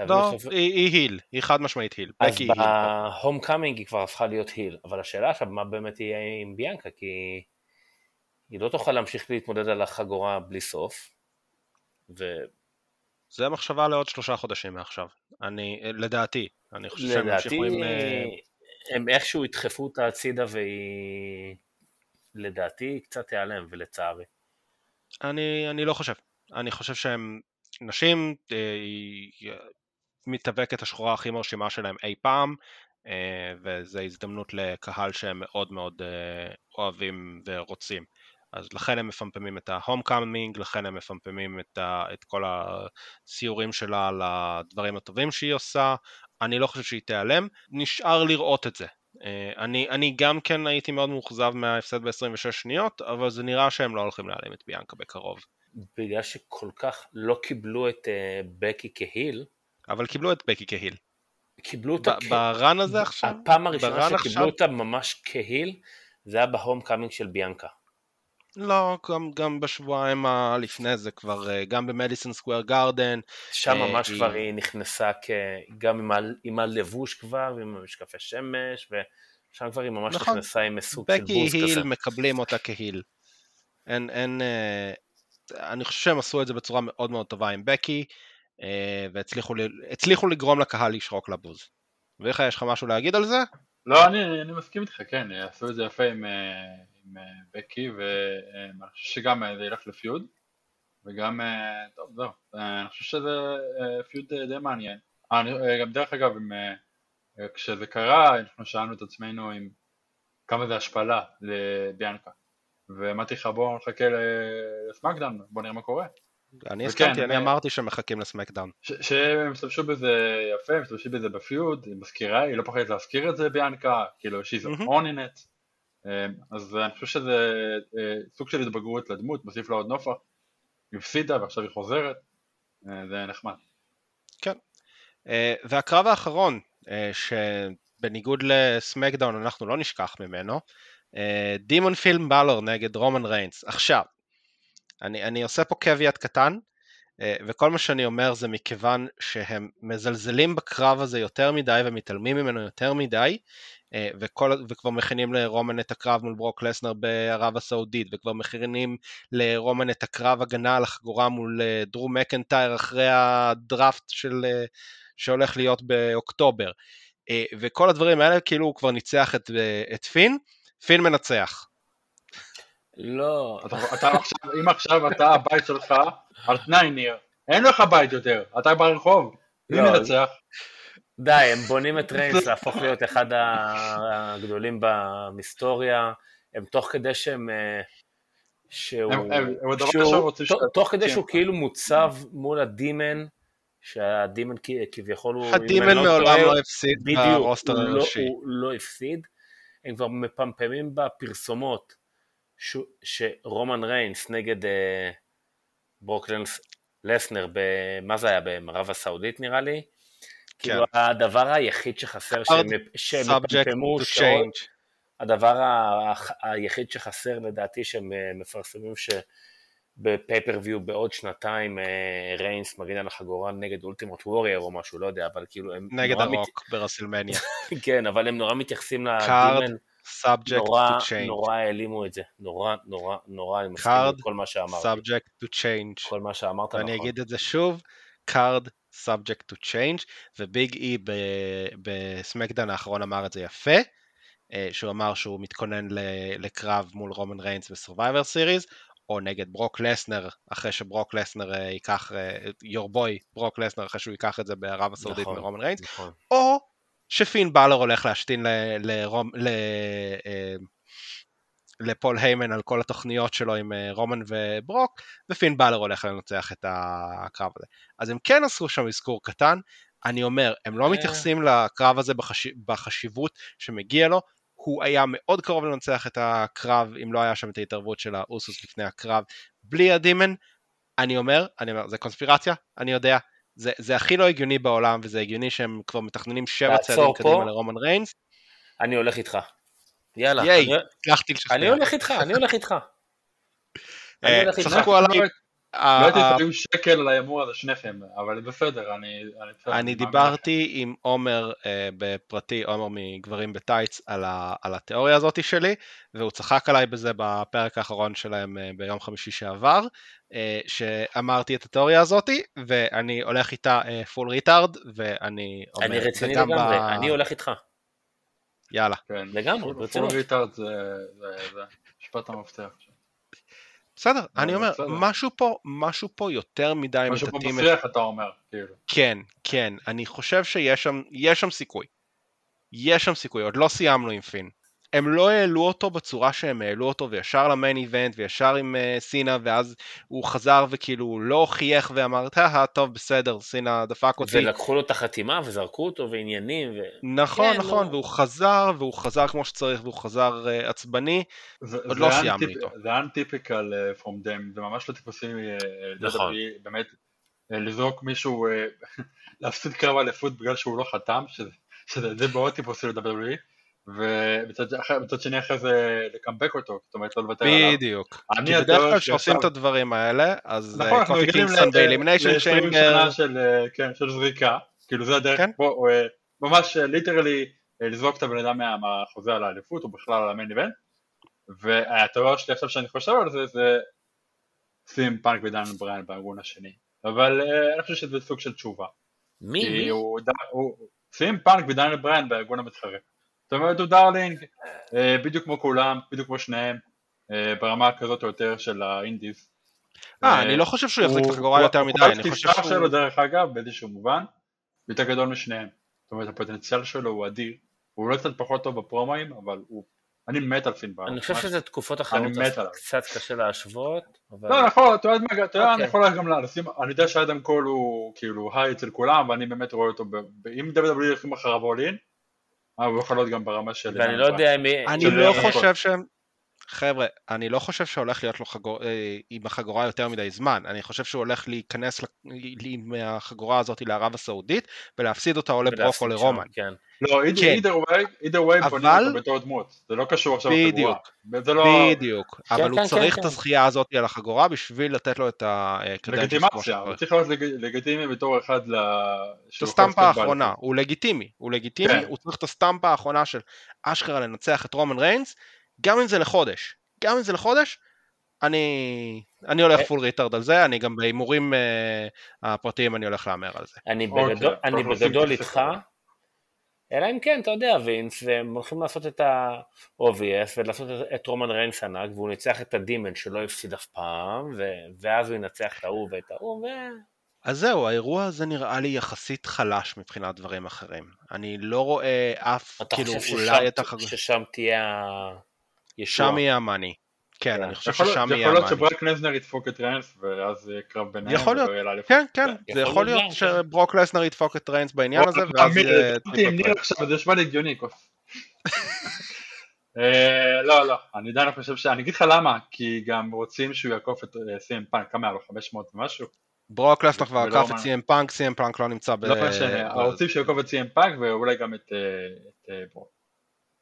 לא, היא היל, היא חד משמעית היל, אז. בהום קאמינג היא כבר הפכה להיות היל, אבל השאלה עכשיו מה באמת יהיה עם ביאנקה, כי היא לא תוכל להמשיך להתמודד על החגורה בלי סוף, זה מחשבה לעוד שלושה חודשים מעכשיו. אני, לדעתי, אני חושב שהם ימשיכו עם... אה, הם איכשהו ידחפו אותה הצידה והיא לדעתי קצת תיעלם ולצערי. אני, אני לא חושב. אני חושב שהם נשים, אה, היא מתאבקת השחורה הכי מרשימה שלהם אי פעם, אה, וזו הזדמנות לקהל שהם מאוד מאוד אה, אוהבים ורוצים. אז לכן הם מפמפמים את ההום קאמינג, לכן הם מפמפמים את, ה, את כל הסיורים שלה על הדברים הטובים שהיא עושה. אני לא חושב שהיא תיעלם, נשאר לראות את זה. אה, אני, אני גם כן הייתי מאוד מאוכזב מההפסד ב-26 שניות, אבל זה נראה שהם לא הולכים להעלים את ביאנקה בקרוב. בגלל שכל כך לא קיבלו את בקי כ heel, אבל קיבלו את בקי כ heel. קיבלו אותה ב- ב run הזה עכשיו? הפעם הראשונה שקיבלו עכשיו? אותה ממש כ heel, זה היה ב homecoming של ביאנקה. לא, גם, גם בשבועיים הלפני זה כבר, אה, גם במדיסון סקוויר גארדן, שם אה, ממש היא- כבר היא נכנסה כ... גם עם, ה... עם הלבוש כבר, ועם המשקפי שמש, ושם כבר היא ממש נכון. נכנסה עם סוג של בקי בוז היל כזה. מקבלים אותה כהיל. אין, אין, אה, אני חושב שהם עשו את זה בצורה מאוד מאוד טובה עם בקי, אה, והצליחו ל- הצליחו לגרום לקהל לשרוק לבוז. ואיך יש לך משהו להגיד על זה? לא, אני, אני מסכים איתך, כן, עשו את זה יפה עם, אה, עם אה, בקי, ואני חושב שגם אה, זה ילך לפיוד, וגם, אה, טוב, זהו, אה, אני חושב שזה אה, פיוד אה, די מעניין. אה, אני, אה, גם דרך אגב, עם, אה, אה, כשזה קרה, אנחנו שאלנו את עצמנו עם כמה זה השפלה לביאנקה, ואמרתי לך בוא נחכה ל- לסמאקדאון, בוא נראה מה קורה. אני הסכמתי, אני אה, אמרתי שמחכים לסמקדאון. שהם השתמשו בזה יפה, הם השתמשו בזה בפיוד, היא מזכירה, היא לא פוחדת להזכיר את זה ביאנקה, כאילו she's מהמם. on in it, אז אני חושב שזה אה, סוג של התבגרות לדמות, מוסיף לה עוד נופח, היא הפסידה ועכשיו היא חוזרת, אה, זה נחמד. אה, והקרב האחרון, שבניגוד לסמקדאון אנחנו לא נשכח ממנו, דימון פילם בלור נגד רומן ריינס. עכשיו, אני, אני עושה פה קוויאט קטן, אה, וכל מה שאני אומר זה מכיוון שהם מזלזלים בקרב הזה יותר מדי ומתעלמים ממנו יותר מדי, אה, וכל, וכבר מכינים לרומן את הקרב מול ברוק לסנר בערב הסעודית, וכבר מכינים לרומן את הקרב הגנה על החגורה מול אה, דרו מקנטייר אחרי הדראפט של, שהולך להיות באוקטובר. וכל הדברים האלה כאילו הוא כבר ניצח את, את פין, פין מנצח. לא. אתה, אתה עכשיו, אם עכשיו אתה הבית שלך על תנאי ניר, אין לך בית יותר, אתה ברחוב, מי לא, מנצח? די, הם בונים את ריינס להפוך להיות אחד הגדולים במסטוריה, הם תוך כדי שהם... אה, שהוא, הם, הם, הם שהוא תוך, כדי שהוא כאילו מוצב מול הדימן, שהדימן כביכול הוא... הדימן לא מעולם לא הפסיד ברוסטר לא- האנושי. הוא לא הפסיד, הם כבר מפמפמים בפרסומות ש... שרומן ריינס נגד אה, ברוק לסנר, מה זה היה, במערב הסעודית נראה לי? כן. כאילו הדבר היחיד שחסר שהם יפמפמו שעות, הדבר ה... היחיד שחסר לדעתי שהם אה, מפרסמים שבפייפריוויו בעוד שנתיים אה, ריינס מגן על החגורה נגד אולטימוט וורייר או משהו, לא יודע, אבל כאילו הם... נגד הרוק מת... ברסלמניה. כן, אבל הם נורא מתייחסים לדימן. Subject נורא, to change. נורא העלימו את זה, נורא, נורא, נורא, אני מסכים עם כל מה שאמרת. subject to change. כל מה שאמרת נכון. ואני אגיד את זה שוב, card subject to change, וביג E בסמאקדאון האחרון אמר את זה יפה, אה, שהוא אמר שהוא מתכונן לקרב מול רומן ריינס ב Survivor Series, או נגד ברוק לסנר, אחרי שברוק לסנר אה, ייקח, your boy ברוק לסנר, אחרי שהוא ייקח את זה בערב הסעודית נכון, מרומן ריינס, נכון. או שפין בלר הולך להשתין ל, לרום, ל, אה, לפול היימן על כל התוכניות שלו עם אה, רומן וברוק, ופין בלר הולך לנצח את הקרב הזה. אז הם כן עשו שם אזכור קטן, אני אומר, הם לא אה. מתייחסים לקרב הזה בחש... בחשיבות שמגיע לו, הוא היה מאוד קרוב לנצח את הקרב אם לא היה שם את ההתערבות של האוסוס לפני הקרב, בלי ה Demon, אני אומר, אני אומר, זה קונספירציה, אני יודע, זה, זה הכי לא הגיוני בעולם, וזה הגיוני שהם כבר מתכננים שבע צעדים קדימה לרומן ריינס. אני הולך איתך. יאללה. ייי, הצלחתי לשכנע. אני הולך איתך, אני הולך איתך. אה, צחקו עליי. לא הייתי צריך שקל על ההימור הזה שניכם, אבל בסדר, אני... אני דיברתי עם עומר אה, בפרטי, עומר מגברים בטייץ, על התיאוריה הזאת שלי, והוא צחק עליי בזה בפרק האחרון שלהם אה, ביום חמישי שעבר, שאמרתי את התיאוריה הזאת, ואני הולך איתה Full retard, ואני אומר... אני רציני לגמרי, אני הולך איתך. יאללה. כן, לגמרי, ברצינות. Full retard זה משפט המפתח. בסדר, אני אומר, משהו פה, משהו פה יותר מדי משהו פה מסריח אתה אומר, כאילו. כן, כן, אני חושב שיש שם, שם סיכוי. יש שם סיכוי, עוד לא סיימנו עם פין. הם לא העלו אותו בצורה שהם העלו אותו וישר ל main event וישר עם אה, סינה ואז הוא חזר וכאילו לא חייך ואמר אה טוב בסדר סינה דפק אותי. ולקחו לו את החתימה וזרקו אותו ועניינים. ו... נכון כן, נכון לא... והוא חזר והוא חזר כמו שצריך והוא חזר uh, עצבני זה, עוד זה לא סיימנו איתו. זה אנטיפיקל uh, from them זה ממש לא טיפוסי uh, נכון. באמת uh, לזרוק מישהו uh, להפסיד קרב אליפות בגלל שהוא לא חתם שזה, שזה, זה מאוד טיפוסי ל-WWE ומצד שני אחרי זה לקמבק אותו, זאת אומרת לא לוותר עליו. בדיוק. כי בדרך כלל כשעושים את הדברים האלה, אז נכון, קופי קינגסטון ב Elimination Chamber. כן, של זריקה, כאילו זה הדרך כן? פה, אה, ממש literally אה, לזרוק את הבן אדם מהחוזה על האליפות, או בכלל על ה main event, והתיאוריה שלי עכשיו שאני חושב על זה, זה CM פאנק ודן בריין בארגון השני, אבל אה, אני חושב שזה סוג של תשובה. מי? CM פאנק ודן בריין בארגון המתחרה. זאת אומרת הוא darling, אה, בדיוק כמו כולם, בדיוק כמו שניהם, אה, ברמה כזאת או יותר של האינדיס. אה, אני לא חושב שהוא יחזיק את החגורה יותר מדי, אני חושב שהוא... הוא שלו דרך אגב, באיזשהו מובן, יותר גדול משניהם. זאת אומרת הפוטנציאל שלו הוא אדיר, הוא לא קצת פחות טוב בפרומואים, אבל הוא... אני מת על פינבר. אני חושב שזה תקופות אחרות, קצת קשה להשוות. לא, נכון, אתה יודע, אני אוקיי. יכול גם לשים, אני יודע שאדם קול הוא כאילו היי אצל כולם, ואני באמת רואה אותו, אם WWE הולכים אחריו אולין, אה, הוא יכול להיות גם ברמה של... ואני לא יודע מי... אני לא חושב שהם... חבר'ה, אני לא חושב שהולך להיות לו חגור, אה, עם החגורה יותר מדי זמן, אני חושב שהוא הולך להיכנס ל- עם החגורה הזאת לערב הסעודית ולהפסיד אותה או לברוק או לרומן. כן. לא, כן. either way, either way בונים אבל- אותו בתור דמות, זה לא קשור עכשיו לחגורה. בדיוק. זה לא בדיוק, אבל הוא כן, צריך כן, את כן. הזכייה הזאת על החגורה בשביל לתת לו את ה-credentials כמו לגיטימציה, הוא. צריך להיות לג- לגיטימי בתור אחד ל... את הסטמפה האחרונה. הוא לגיטימי, הוא לגיטימי, כן. הוא צריך את הסטמפה האחרונה של אשכרה לנצח את רומן ריינס, גם אם זה לחודש, גם אם זה לחודש, אני, אני הולך אה. full retard על זה, אני גם בהימורים אה, הפרטיים אני הולך להמר על זה. אני אוקיי, בגדול, אני בגדול איתך. אלא אם כן, אתה יודע, וינס, והם הולכים לעשות את ה-obvious ולעשות את- את רומן ריינס ענק, והוא ניצח את ה Demon שלא הפסיד אף פעם, ו- ואז הוא ינצח את ההוא ואת ההוא, ו... אז זהו, האירוע הזה נראה לי יחסית חלש מבחינת דברים אחרים. אני לא רואה אף, אתה כאילו, חושב אולי את ששם, החגורה, ששם תהיה הישוע? שם יהיה המאני. כן, כן. אני חושב ששם זה יהיה יכול להיות המאני. שברק לזנר ידפוק את ריינס ואז יהיה קרב ביניהם. יכול להיות. כן, כן, יכול זה יכול להיות גם, כן. שברוק לסנר ידפוק את ריינס בעניין הזה, ואז יהיה. עכשיו, זה נשמע לי הגיוני. כוס. אה, לא, לא, אני עדיין לא חושב ש... אני אגיד לך למה, כי גם רוצים שהוא יעקוף את סי.אם פאנק, כמה היה לו? 500 ומשהו? ברוק לסנר כבר עקף את סי.אם פאנק, סי.אם פאנק לא נמצא ב... לא משנה, רוצים שהוא יעקוף את סי.אם פאנק ואולי גם את אה, את, אה, ברוק.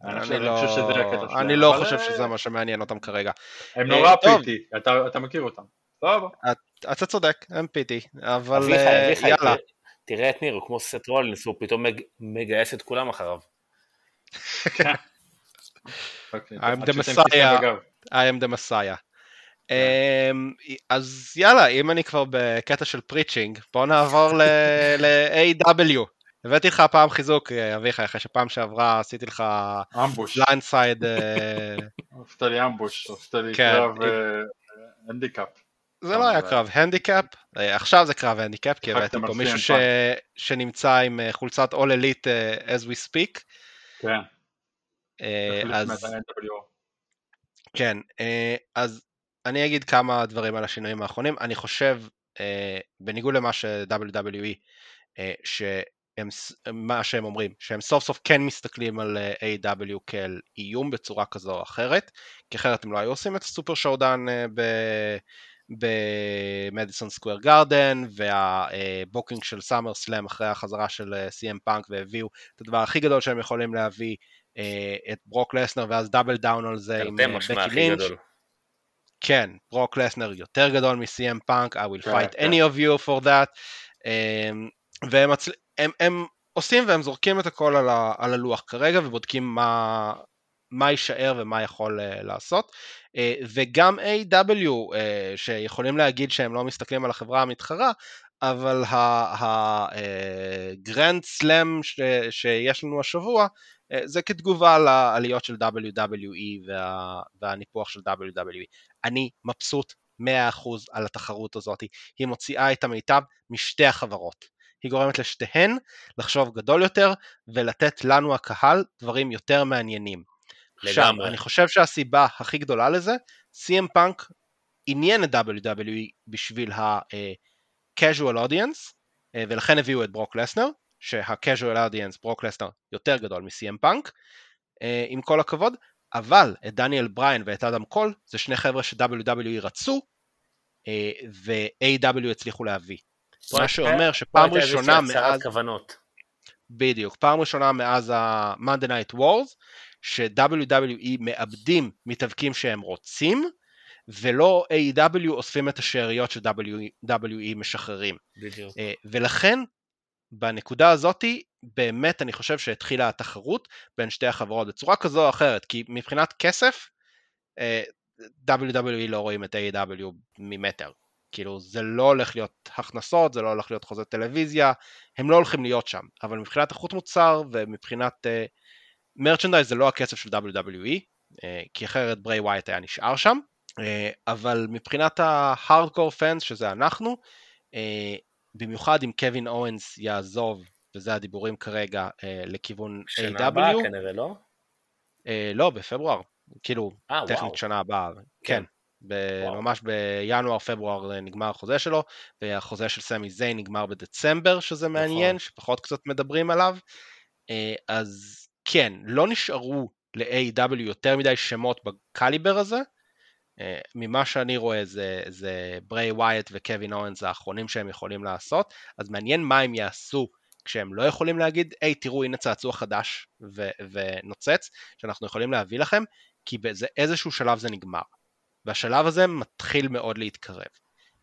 אני אני אני חושב שזה הקטע לא, שלהם, אני לא אבל, חושב אה, שזה מה שמעניין אותם כרגע. הם אה, נורא. petty, אתה אתה מכיר אותם. סבבה. אתה צודק, הם petty, אבל אה, יאללה. תראה- את ניר, הוא כמו סט רולינס, הוא פתאום מג- מגייס את כולם אחריו. אוקיי, I'm the Messiah. I am the Messiah. אמ, אז יאללה, אם אני כבר בקטע של preaching, בוא נעבור ל- AEW. הבאתי לך פעם חיזוק, אה, אביחי, אחרי שפעם שעברה עשיתי לך ambush, blindside, עשית לי ambush, עשית לי כן. קרב אה, הנדיקאפ. זה לא היה קרב הנדיקאפ, אה, עכשיו זה קרב הנדיקאפ, כי הבאתי פה מישהו שנמצא עם אה, חולצת All Elite אה, as we speak. כן, אה, אז. כן, אה, אז אני אגיד כמה דברים על השינויים האחרונים. אני חושב, אה, בניגוד למה ש-WWE, אה, ס- מה שהם אומרים, שהם סוף סוף כן מסתכלים על אה, AEW כאל איום בצורה כזו או אחרת, כי אחרת הם לא היו עושים את ה Super Showdown אה, במדיסון סקוויר גארדן, וה booking של סאמר סלאם אחרי החזרה של אה, CM פאנק והביאו את הדבר הכי גדול שהם יכולים להביא, אה, את ברוק לסנר ואז double down על זה עם אה, בקי לינץ'. כן, ברוק לסנר יותר גדול מ-CM פאנק, I will כן, fight כן. any of you for that. והם מצל... הם, הם עושים והם זורקים את הכל על, ה... על הלוח כרגע ובודקים מה, מה יישאר ומה יכול אה, לעשות. אה, וגם AEW אה, שיכולים להגיד שהם לא מסתכלים על החברה המתחרה, אבל הגרנד סלאם ש... שיש לנו השבוע אה, זה כתגובה לעליות של WWE וה, והניפוח של WWE. אני מבסוט 100% על התחרות הזאת, היא מוציאה את המיטב משתי החברות. היא גורמת לשתיהן לחשוב גדול יותר ולתת לנו הקהל דברים יותר מעניינים. לגמרי. אני חושב שהסיבה הכי גדולה לזה, CM פאנק עניין את WWE בשביל ה-casual audience, אה, ולכן הביאו את ברוק לסנר, שה-casual audience ברוק לסנר יותר גדול מ-CM פאנק, אה, עם כל הכבוד, אבל את דניאל בריין ואת אדם קול זה שני חבר'ה ש-WWE רצו אה, ו-AEW הצליחו להביא. מה שאומר שפעם ראשונה מאז, כוונות. בדיוק, פעם ראשונה מאז ה-Monday Night Wars, ש-WWE מאבדים מתאבקים שהם רוצים, ולא A.W. אוספים את השאריות ש-WWE משחררים. בדיוק. אה, ולכן בנקודה הזאתי באמת אני חושב שהתחילה התחרות בין שתי החברות בצורה כזו או אחרת כי מבחינת כסף אה, WWE לא רואים את A.W. ממטר כאילו זה לא הולך להיות הכנסות זה לא הולך להיות חוזה טלוויזיה הם לא הולכים להיות שם אבל מבחינת איכות מוצר ומבחינת מרצ'נדייז זה לא הכסף של WWE אה, כי אחרת ברי ווייט היה נשאר שם אה, אבל מבחינת ההארדקור פאנס שזה אנחנו אה, במיוחד אם קווין אורנס יעזוב, וזה הדיבורים כרגע, אה, לכיוון שנה הבאה A.W. כנראה, לא? אה, לא, בפברואר, כאילו, אה, טכנית וואו. שנה הבאה, כן. כן. ב-. ממש בינואר, פברואר אה, נגמר החוזה שלו, והחוזה של סמי זיין נגמר בדצמבר, שזה מעניין, נכון. שפחות קצת מדברים עליו. אה, אז כן, לא נשארו ל-AW יותר מדי שמות בקליבר הזה. אה, ממה שאני רואה זה, זה בריי ווייט וקווין אורנס האחרונים שהם יכולים לעשות, אז מעניין מה הם יעשו כשהם לא יכולים להגיד, היי תראו הנה צעצוע חדש ו- ונוצץ שאנחנו יכולים להביא לכם, כי באיזשהו שלב זה נגמר. והשלב הזה מתחיל מאוד להתקרב.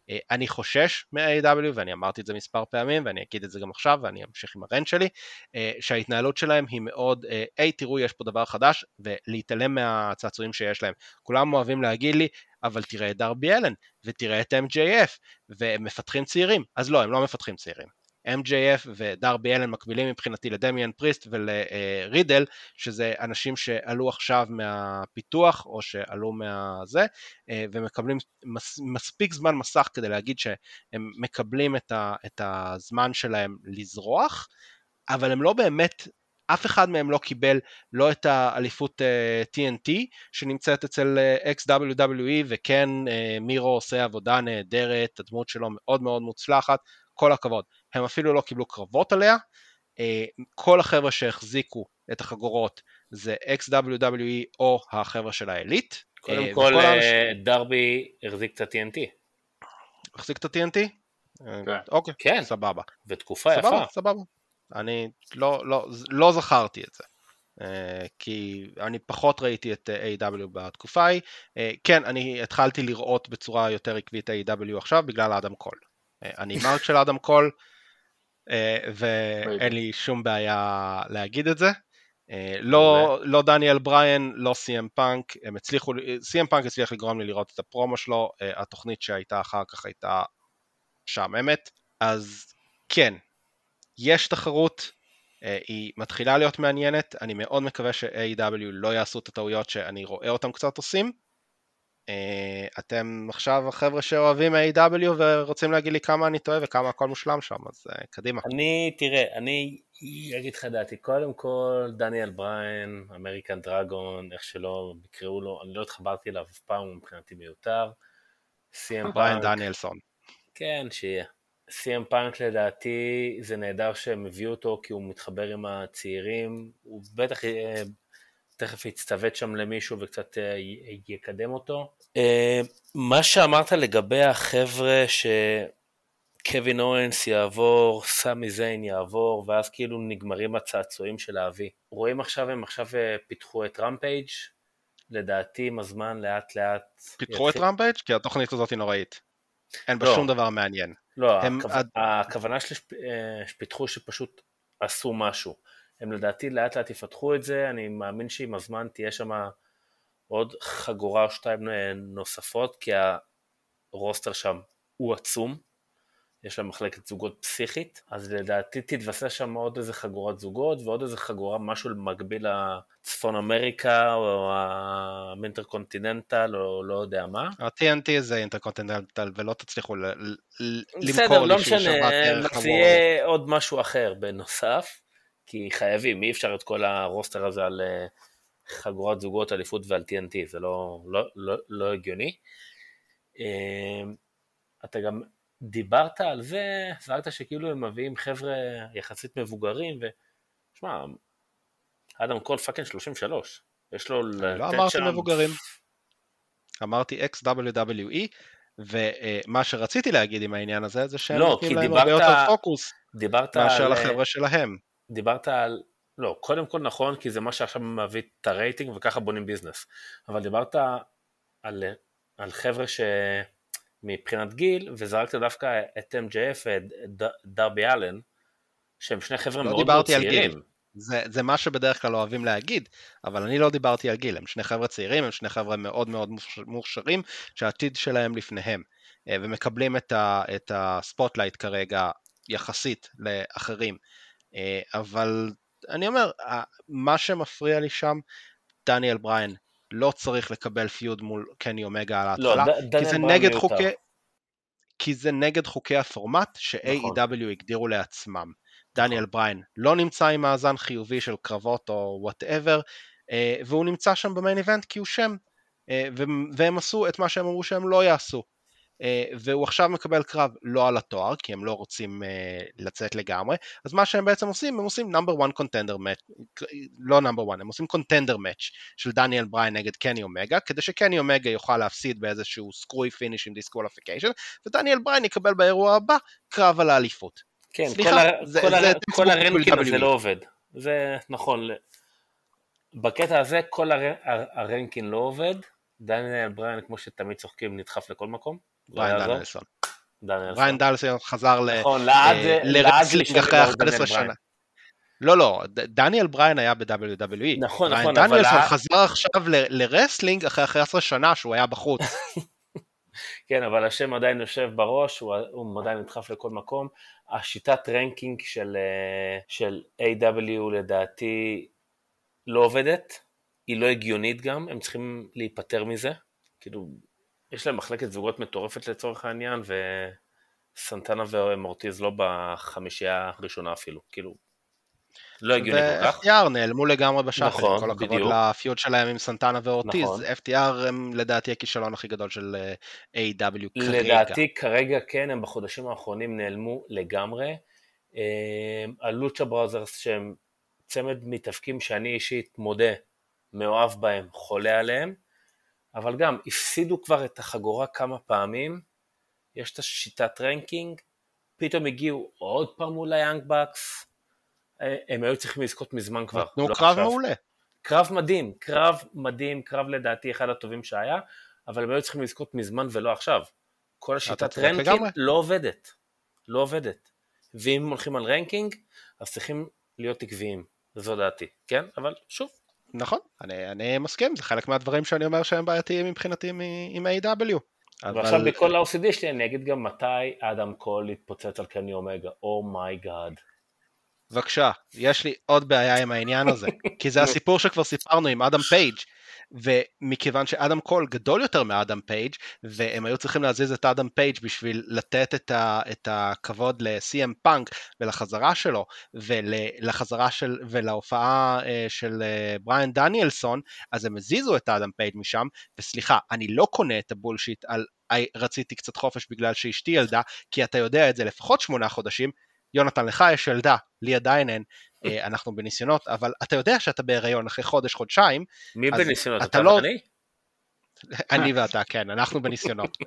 אה, אני חושש מ-AW ואני אמרתי את זה מספר פעמים ואני אגיד את זה גם עכשיו ואני אמשיך עם הרנט שלי אה, שההתנהלות שלהם היא מאוד אה, היי תראו יש פה דבר חדש ולהתעלם מהצעצועים שיש להם. כולם אוהבים להגיד לי אבל תראה את דרבי אלן ותראה את MJF והם מפתחים צעירים. אז לא הם לא מפתחים צעירים MJF ודרבי אלן מקבילים מבחינתי לדמיאן פריסט ולרידל, שזה אנשים שעלו עכשיו מהפיתוח או שעלו מהזה, אה, ומקבלים מס, מספיק זמן מסך כדי להגיד שהם מקבלים את, ה, את הזמן שלהם לזרוח, אבל הם לא באמת אף אחד מהם לא קיבל לא את האליפות uh, אה, TNT שנמצאת אצל uh, אה, XWWE וכן uh, מירו עושה עבודה נהדרת, הדמות שלו מאוד מאוד מוצלחת, כל הכבוד. הם אפילו לא קיבלו קרבות עליה, אה, כל החבר'ה שהחזיקו את החגורות זה XWWE או החבר'ה של העילית. קודם אה, כל אה, דרבי החזיק את ה-TNT. החזיק את ה-TNT? כן. אוקיי, כן. סבבה. ותקופה יפה. סבבה, סבבה. אני לא, לא, לא זכרתי את זה. כי אני פחות ראיתי את A.W. בתקופה ההיא. כן, אני התחלתי לראות בצורה יותר עקבית A.W. עכשיו בגלל אדם קול. אני mark של אדם קול, אה, ואין לי שום בעיה להגיד את זה. אה, לא, לא דניאל בריין, לא סי.אם פאנק, הם הצליחו, סי.אם פאנק הצליח לגרום לי לראות את הפרומו שלו, אה, התוכנית שהייתה אחר כך הייתה משעממת, אז כן, יש תחרות, היא מתחילה להיות מעניינת, אני מאוד מקווה ש- AEW לא יעשו את הטעויות שאני רואה אותם קצת עושים, אה, אתם עכשיו החבר'ה שאוהבים AEW ורוצים להגיד לי כמה אני טועה וכמה הכל מושלם שם, אז אה, קדימה. אני, תראה, אני אגיד לך דעתי, קודם כל דניאל בריין, American Dragon, איך שלא יקראו לו, אני לא התחברתי אליו אף פעם, הוא מבחינתי מיותר. סי.אם בריין דניאלסון. כן, שיהיה. סי.אם פאנק לדעתי זה נהדר שהם הביאו אותו כי הוא מתחבר עם הצעירים, הוא בטח תכף יצטוות שם למישהו וקצת אה, יקדם אותו. אה, מה שאמרת לגבי החבר'ה שקווין אורנס יעבור, סמי זיין יעבור, ואז כאילו נגמרים הצעצועים של האבי. רואים עכשיו, הם עכשיו אה, פיתחו את רמפייג', לדעתי עם הזמן לאט לאט... פיתחו יתחיל... את רמפייג'? כי התוכנית הזאת היא נוראית. אין בה לא. שום דבר מעניין. לא, הם... הכו... עד... הכוונה שלי שפיתחו שפשוט עשו משהו. הם לדעתי לאט לאט יפתחו את זה, אני מאמין שעם הזמן תהיה שם עוד חגורה או שתיים נוספות, כי הרוסטר שם הוא עצום, יש להם מחלקת זוגות פסיכית, אז לדעתי תתווסף שם עוד איזה חגורת זוגות ועוד איזה חגורה, משהו מקביל לצפון אמריקה או האינטרקונטיננטל או לא יודע מה. ה-TNT זה אינטרקונטיננטל ולא תצליחו למכור בסדר, לא משנה, זה יהיה עוד משהו אחר בנוסף. כי חייבים, אי אפשר את כל ה roster הזה על אה, חגורת זוגות אליפות ועל TNT, זה לא, לא, לא, לא הגיוני. אמ, אתה גם דיברת על זה, זרקת שכאילו הם מביאים חבר'ה יחסית מבוגרים, ושמע, אדם קול fucking 33, יש לו לתת לא אמרתי שם... מבוגרים, אמרתי XWWE, ומה שרציתי להגיד עם העניין הזה, זה שהם לא, נותנים להם דיברת, הרבה יותר פוקוס מאשר על... לחבר'ה שלהם. דיברת על, לא, קודם כל נכון, כי זה מה שעכשיו מביא את הרייטינג וככה בונים ביזנס, אבל דיברת על, על חבר'ה שמבחינת גיל, וזרקת דווקא את MJF ואת דרבי אלן, שהם שני חבר'ה לא מאוד מאוד צעירים. זה, זה מה שבדרך כלל אוהבים להגיד, אבל אני לא דיברתי על גיל, הם שני חבר'ה צעירים, הם שני חבר'ה מאוד מאוד מוכשרים, שהעתיד שלהם לפניהם, אה, ומקבלים את, ה, את ה spotlight כרגע יחסית לאחרים. אה, אבל אני אומר, מה שמפריע לי שם, דניאל בריין לא צריך לקבל feud מול קני אומגה על לא, ההתחלה, לא, כי זה נגד חוקי... כי זה נגד חוקי הפורמט ש-AEW נכון. הגדירו לעצמם. דניאל נכון. בריין לא נמצא עם מאזן חיובי של קרבות או whatever, אה, והוא נמצא שם ב main event כי הוא שם, אה, והם עשו את מה שהם אמרו שהם לא יעשו. אה, והוא עכשיו מקבל קרב לא על התואר, כי הם לא רוצים אה, לצאת לגמרי, אז מה שהם בעצם עושים, הם עושים number 1 contender match, לא number 1, הם עושים contender match של דניאל בריין נגד קני אומגה, כדי שקני אומגה יוכל להפסיד באיזשהו screwy finish עם disqualification, ודניאל בריין יקבל באירוע הבא קרב על האליפות. כן, סליחה, כל, כל, כל הרנקים WWE. הזה לא עובד. זה נכון. בקטע הזה כל הר... הר... הרנקין לא עובד. דניאל בריין, כמו שתמיד צוחקים, נדחף לכל מקום. בריין. דניאלסון. דניאלסון. בריין דניאלסון חזר נכון, אה, לרסלינג יושב אחרי לו 11 דניאל בריין. שנה. לא, לא, דניאל בריין היה ב-WWE. נכון, נכון, אבל דניאלסון ה- חזר עכשיו ל wrestling אחרי 11 שנה שהוא היה בחוץ. כן, אבל השם עדיין יושב בראש, הוא, הוא עדיין נדחף לכל מקום. השיטת ranking של, אה, של AEW לדעתי לא עובדת, היא לא הגיונית גם, הם צריכים להיפטר מזה. כאילו, יש להם מחלקת זוגות מטורפת לצורך העניין, וסנטנה ואורטיז לא בחמישייה הראשונה אפילו, כאילו, לא הגיוני כל כך. ו-FTR נעלמו לגמרי ב shuffle, נכון, כל הכבוד בדיוק. ל feud שלהם עם סנטנה ואורטיז. נכון. FTR הם לדעתי הכישלון הכי גדול של אה, AEW כרגע. לדעתי כרגע כן, הם בחודשים האחרונים נעלמו לגמרי. אה, הלוצ'ה בראזרס שהם צמד מתאבקים שאני אישית מודה, מאוהב בהם, חולה עליהם, אבל גם הפסידו כבר את החגורה כמה פעמים, יש את השיטת ranking, פתאום הגיעו עוד פעם מול היאנג בקס, אה, הם היו צריכים לזכות מזמן כבר. נתנו לא קרב עכשיו. מעולה. קרב מדהים, קרב מדהים, קרב לדעתי אחד הטובים שהיה, אבל הם היו צריכים לזכות מזמן ולא עכשיו. כל השיטת ranking. לא עובדת, לא עובדת. ואם הולכים על ranking, אז צריכים להיות עקביים, זו דעתי, כן? אבל שוב, נכון, אני, אני מסכים, זה חלק מהדברים שאני אומר שהם בעייתיים מבחינתי עם AEW ועכשיו בכל ה-OCD שלי אני אגיד גם מתי אדם קול יתפוצץ על קני אומגה, oh my god. בבקשה, יש לי עוד בעיה עם העניין הזה, כי זה הסיפור שכבר סיפרנו עם אדם פייג', ומכיוון שאדם קול גדול יותר מאדם פייג', והם היו צריכים להזיז את אדם פייג' בשביל לתת את, ה, את הכבוד ל-CM פאנק ולחזרה שלו, ולחזרה של, ולהופעה אה, של אה, בריאן דניאלסון, אז הם הזיזו את אדם פייג' משם, וסליחה, אני לא קונה את הבולשיט על "איי, רציתי קצת חופש בגלל שאשתי ילדה, כי אתה יודע את זה לפחות שמונה חודשים, יונתן, לך יש ילדה, לי עדיין אין, אה, אנחנו בניסיונות, אבל אתה יודע שאתה בהיריון אחרי חודש, חודשיים, מי בניסיונות? אתה לא- ואני? אני ואתה, כן, אנחנו בניסיונות.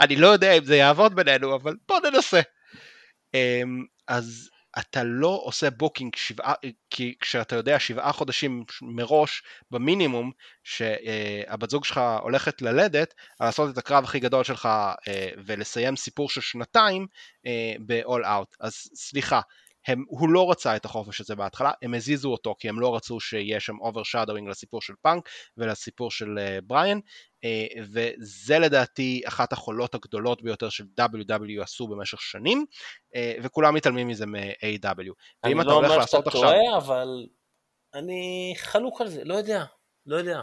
אני לא יודע אם זה יעבוד בינינו, אבל בוא ננסה. אמ, אז אתה לא עושה booking שבעה, כי כשאתה יודע שבעה חודשים מראש במינימום שהבת זוג שלך הולכת ללדת, לעשות את הקרב הכי גדול שלך אה, ולסיים סיפור של שנתיים ב- All Out. אז סליחה, הם, הוא לא רצה את החופש הזה בהתחלה, הם הזיזו אותו כי הם לא רצו שיהיה שם overshadowing לסיפור של פאנק ולסיפור של אה, בריאן, אה, וזה לדעתי אחת המחלות הגדולות ביותר של WWE עשו במשך שנים, אה, וכולם מתעלמים מזה מ-AEW. אני ואם אתה לא הולך אומר שאתה עכשיו, טועה, אבל אני חלוק על זה, לא יודע, לא יודע.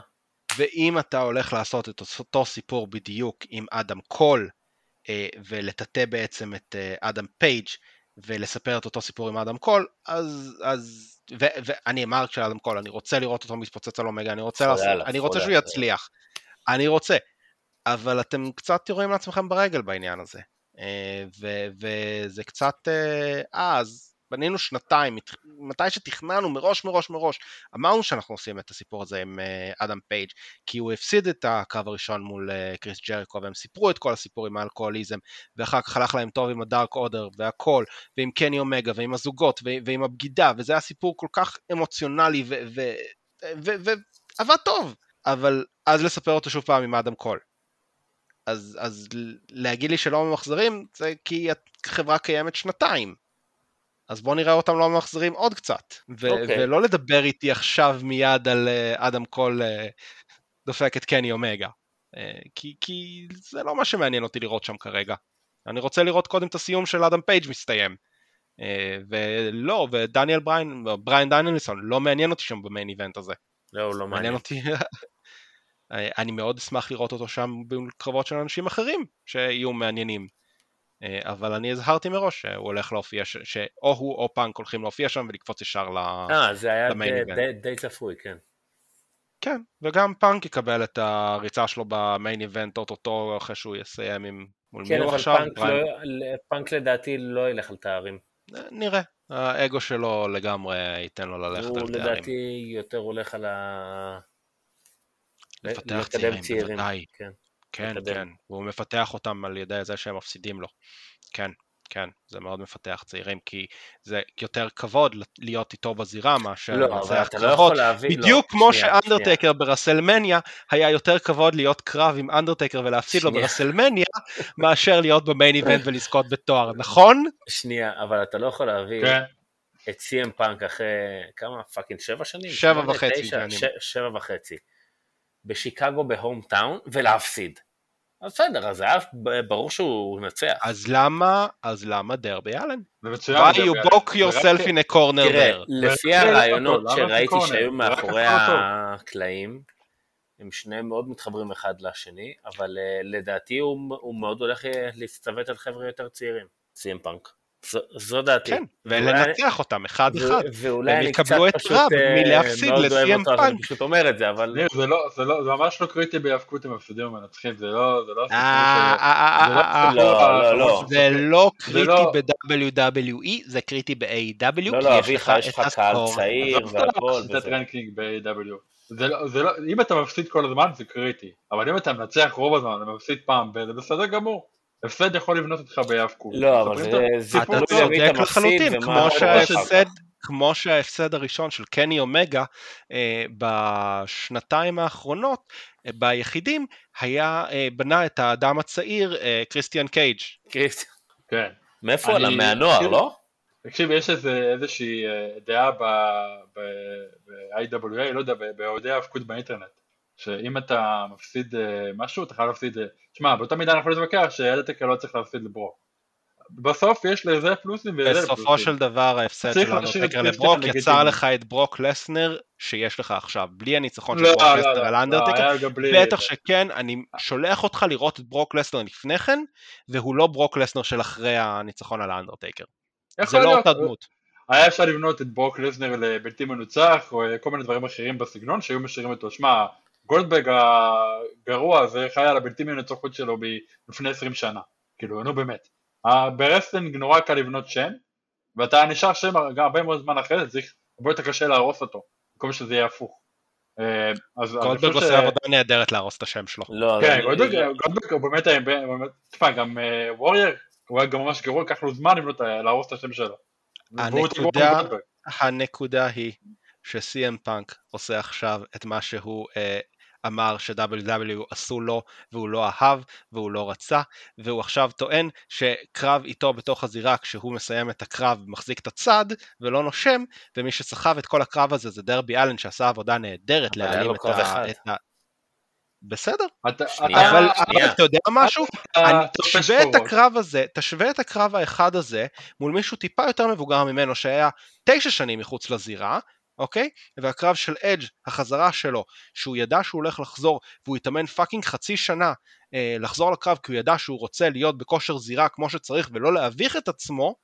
ואם אתה הולך לעשות את אותו סיפור בדיוק עם אדם קול, ולטאטא בעצם את אדם פייג' ולספר את אותו סיפור עם אדם קול, אז, אז ו, ואני אמר של אדם קול, אני רוצה לראות אותו מתפוצץ על אומגה, אני רוצה, לעשות, עליו, אני רוצה שהוא עליו. יצליח, אני רוצה, אבל אתם קצת יורים לעצמכם ברגל בעניין הזה, אה, ו, וזה קצת, אה, אז בנינו שנתיים, מת- מתי שתכננו מראש מראש מראש, אמרנו שאנחנו עושים את הסיפור הזה עם אה, אדם פייג', כי הוא הפסיד את הקרב הראשון מול אה, קריס ג'ריקו, והם סיפרו את כל הסיפור עם האלכוהוליזם, ואחר כך הלך להם טוב עם הדארק אודר, והכל, ועם קני אומגה, ועם הזוגות, ועם הבגידה, וזה היה סיפור כל כך אמוציונלי, ועבד טוב, אבל אז לספר אותו שוב פעם עם אדם קול. אז, אז להגיד לי שלא ממחזרים, זה כי החברה קיימת שנתיים. אז בואו נראה אותם לא ממחזרים עוד קצת. ו- אוקיי. ולא לדבר איתי עכשיו מיד על אה, אדם קול אה, דופק את קני אומגה. אה, כי, כי זה לא מה שמעניין אותי לראות שם כרגע. אני רוצה לראות קודם את הסיום של אדם פייג' מסתיים. ולא, ודניאל בריין, בריין דניאלסון, לא מעניין אותי שם ב main event הזה. לא, הוא לא מעניין מעניין. אותי, אני מאוד אשמח לראות אותו שם בקרבות של אנשים אחרים שיהיו מעניינים. אה, אבל אני הזהרתי מראש שהוא הולך להופיע, שאו הוא או פאנק הולכים להופיע שם ולקפוץ ישר ל... אה, זה היה ל main די- event. די- די צפוי, כן. כן, וגם פאנק יקבל את הריצה שלו ב main event אוטוטו אחרי שהוא יסיים עם... מול כן, מי הוא אבל עכשיו? פאנק, prime- לא, פאנק לדעתי לא ילך על תארים. נראה, האגו שלו לגמרי ייתן לו ללכת הוא על תארים. לדעתי יותר הולך על ה... לפתח לקדם צעירים, בוודאי. כן. כן, לקדם. כן, והוא מפתח אותם על ידי זה שהם מפסידים לו. כן, כן, זה מאוד מפתח צעירים, כי זה יותר כבוד להיות איתו בזירה מאשר לא, לנצח לא קרבות. להבין... לא, בדיוק כמו שנייה, שאנדרטקר ברסלמניה היה יותר כבוד להיות קרב עם אנדרטקר ולהפסיד לו שנייה. ברסלמניה מאשר להיות ב main event ולזכות בתואר, נכון? שנייה, אבל אתה לא יכול להביא כן, את CM Punk אחרי כמה? fucking שבע שנים? שבע וחצי שבע וחצי. בשיקגו ב home town ולהפסיד. אז בסדר, אז היה ברור שהוא ינצח. אז למה, אז למה דרבי אלן? זה מצוין. Why you book yourself in a corner תראה, there? לפי זה לא הרעיונות שראיתי? שהיו מאחורי. הקלעים, הם שניהם מאוד מתחברים אחד לשני, אבל אה, לדעתי הוא מאוד הולך אה, להצטוות על חבר'ה יותר צעירים. פאנק. זו- זו דעתי. כן, ולנצח אותם אחד ו- אחד. ואולי אני קצת את פשוט רב אה, מלהפסיד מאוד אוהב אותו. אני פשוט אומר את זה, אבל ניר, זה לא, זה לא, זה ממש לא קריטי בהיאבקות עם מפסידים ומנצחים, זה לא, זה לא אה. אה, זה לא אה, הסיפור לא. זה לא קריטי ב-WWE, זה קריטי ב-AW, לא, כי לא, יש אביך, לך יש את לך קהל. צעיר והכל. זה לא, לא, אם אתה מפסיד כל הזמן זה קריטי, אבל אם אתה מנצח רוב הזמן ומפסיד פעם, זה בסדר גמור. הפסד יכול לבנות אותך בהיאבקות. לא, אבל זה אתה סיפור צודק אתה מפסיד לחלוטין, כמו. שההפסד, כמו שההפסד הראשון של קני אומגה אה, בשנתיים האחרונות אה, ביחידים היה, אה, בנה את האדם הצעיר אה, קריסטיאן קייג'. קריסטיאן. כן. מאיפה עלה? מהנוער, לא? תקשיב, יש איזה, איזושהי דעה ב-IWA, לא יודע, ב- באוהדי ההאבקות באינטרנט, שאם אתה מפסיד אה, משהו, אתה חייב להפסיד, אה, תשמע, באותה מידה אנחנו נתווכח שאלטקר לא צריך להפסיד לברוק. בסוף יש לזה פלוסים ולזה בסופו פלוסים. של דבר ההפסד צריך של להשאיר את אנדרטקר קריסטיאן לברוק. יצר לך את ברוק לסנר שיש לך עכשיו, בלי הניצחון של לא, ברוק לא, לסנר לא, על האנדרטקר. בלי... בטח שכן, אני שולח אותך לראות את ברוק לסנר לפני כן, והוא לא ברוק לסנר של אחרי הניצחון על האנדרטייקר. יכול זה לא אותה דמות. היה אפשר לבנות את ברוק לסנר לבלתי מנוצח, או כל מיני דברים אחרים בסגנון, שהיו משאירים אותו, שמע, גולדברג הגרוע הזה חי על הבלתי מנוצחות שלו מלפני 20 שנה, כאילו, נו באמת. ב wrestling נורא קל לבנות שם, ואתה נשאר שם גם הרבה מאוד זמן אחרי זה, צריך הרבה יותר קשה להרוס אותו, במקום שזה יהיה הפוך. אה, אז גולדברג עושה עבודה נהדרת להרוס את השם שלו. לא, כן, גולדברג הוא באמת באמת- תשמע, גם אה, וורייר, הוא היה גם ממש גרוע, לקח לו זמן לבנות, להרוס את השם שלו. הנקודה- היא ש-CM פאנק עושה עכשיו את מה שהוא אה, אמר ש-WW עשו לו והוא לא אהב והוא לא רצה והוא עכשיו טוען שקרב איתו בתוך הזירה כשהוא מסיים את הקרב מחזיק את הצד ולא נושם ומי שסחב את כל הקרב הזה זה דרבי אלן שעשה עבודה נהדרת להעלים את ה... את ה... בסדר, אתה- שנייה, אבל אתה- שנייה. אבל אתה יודע משהו? אתה אני תופס תשווה את. הקרב הזה, תשווה את הקרב האחד הזה מול מישהו טיפה יותר מבוגר ממנו שהיה תשע שנים מחוץ לזירה, אוקיי? והקרב של אדג', החזרה שלו, שהוא ידע שהוא הולך לחזור והוא התאמן fucking חצי שנה אה, לחזור לקרב כי הוא ידע שהוא רוצה להיות בכושר זירה כמו שצריך ולא להביך את עצמו,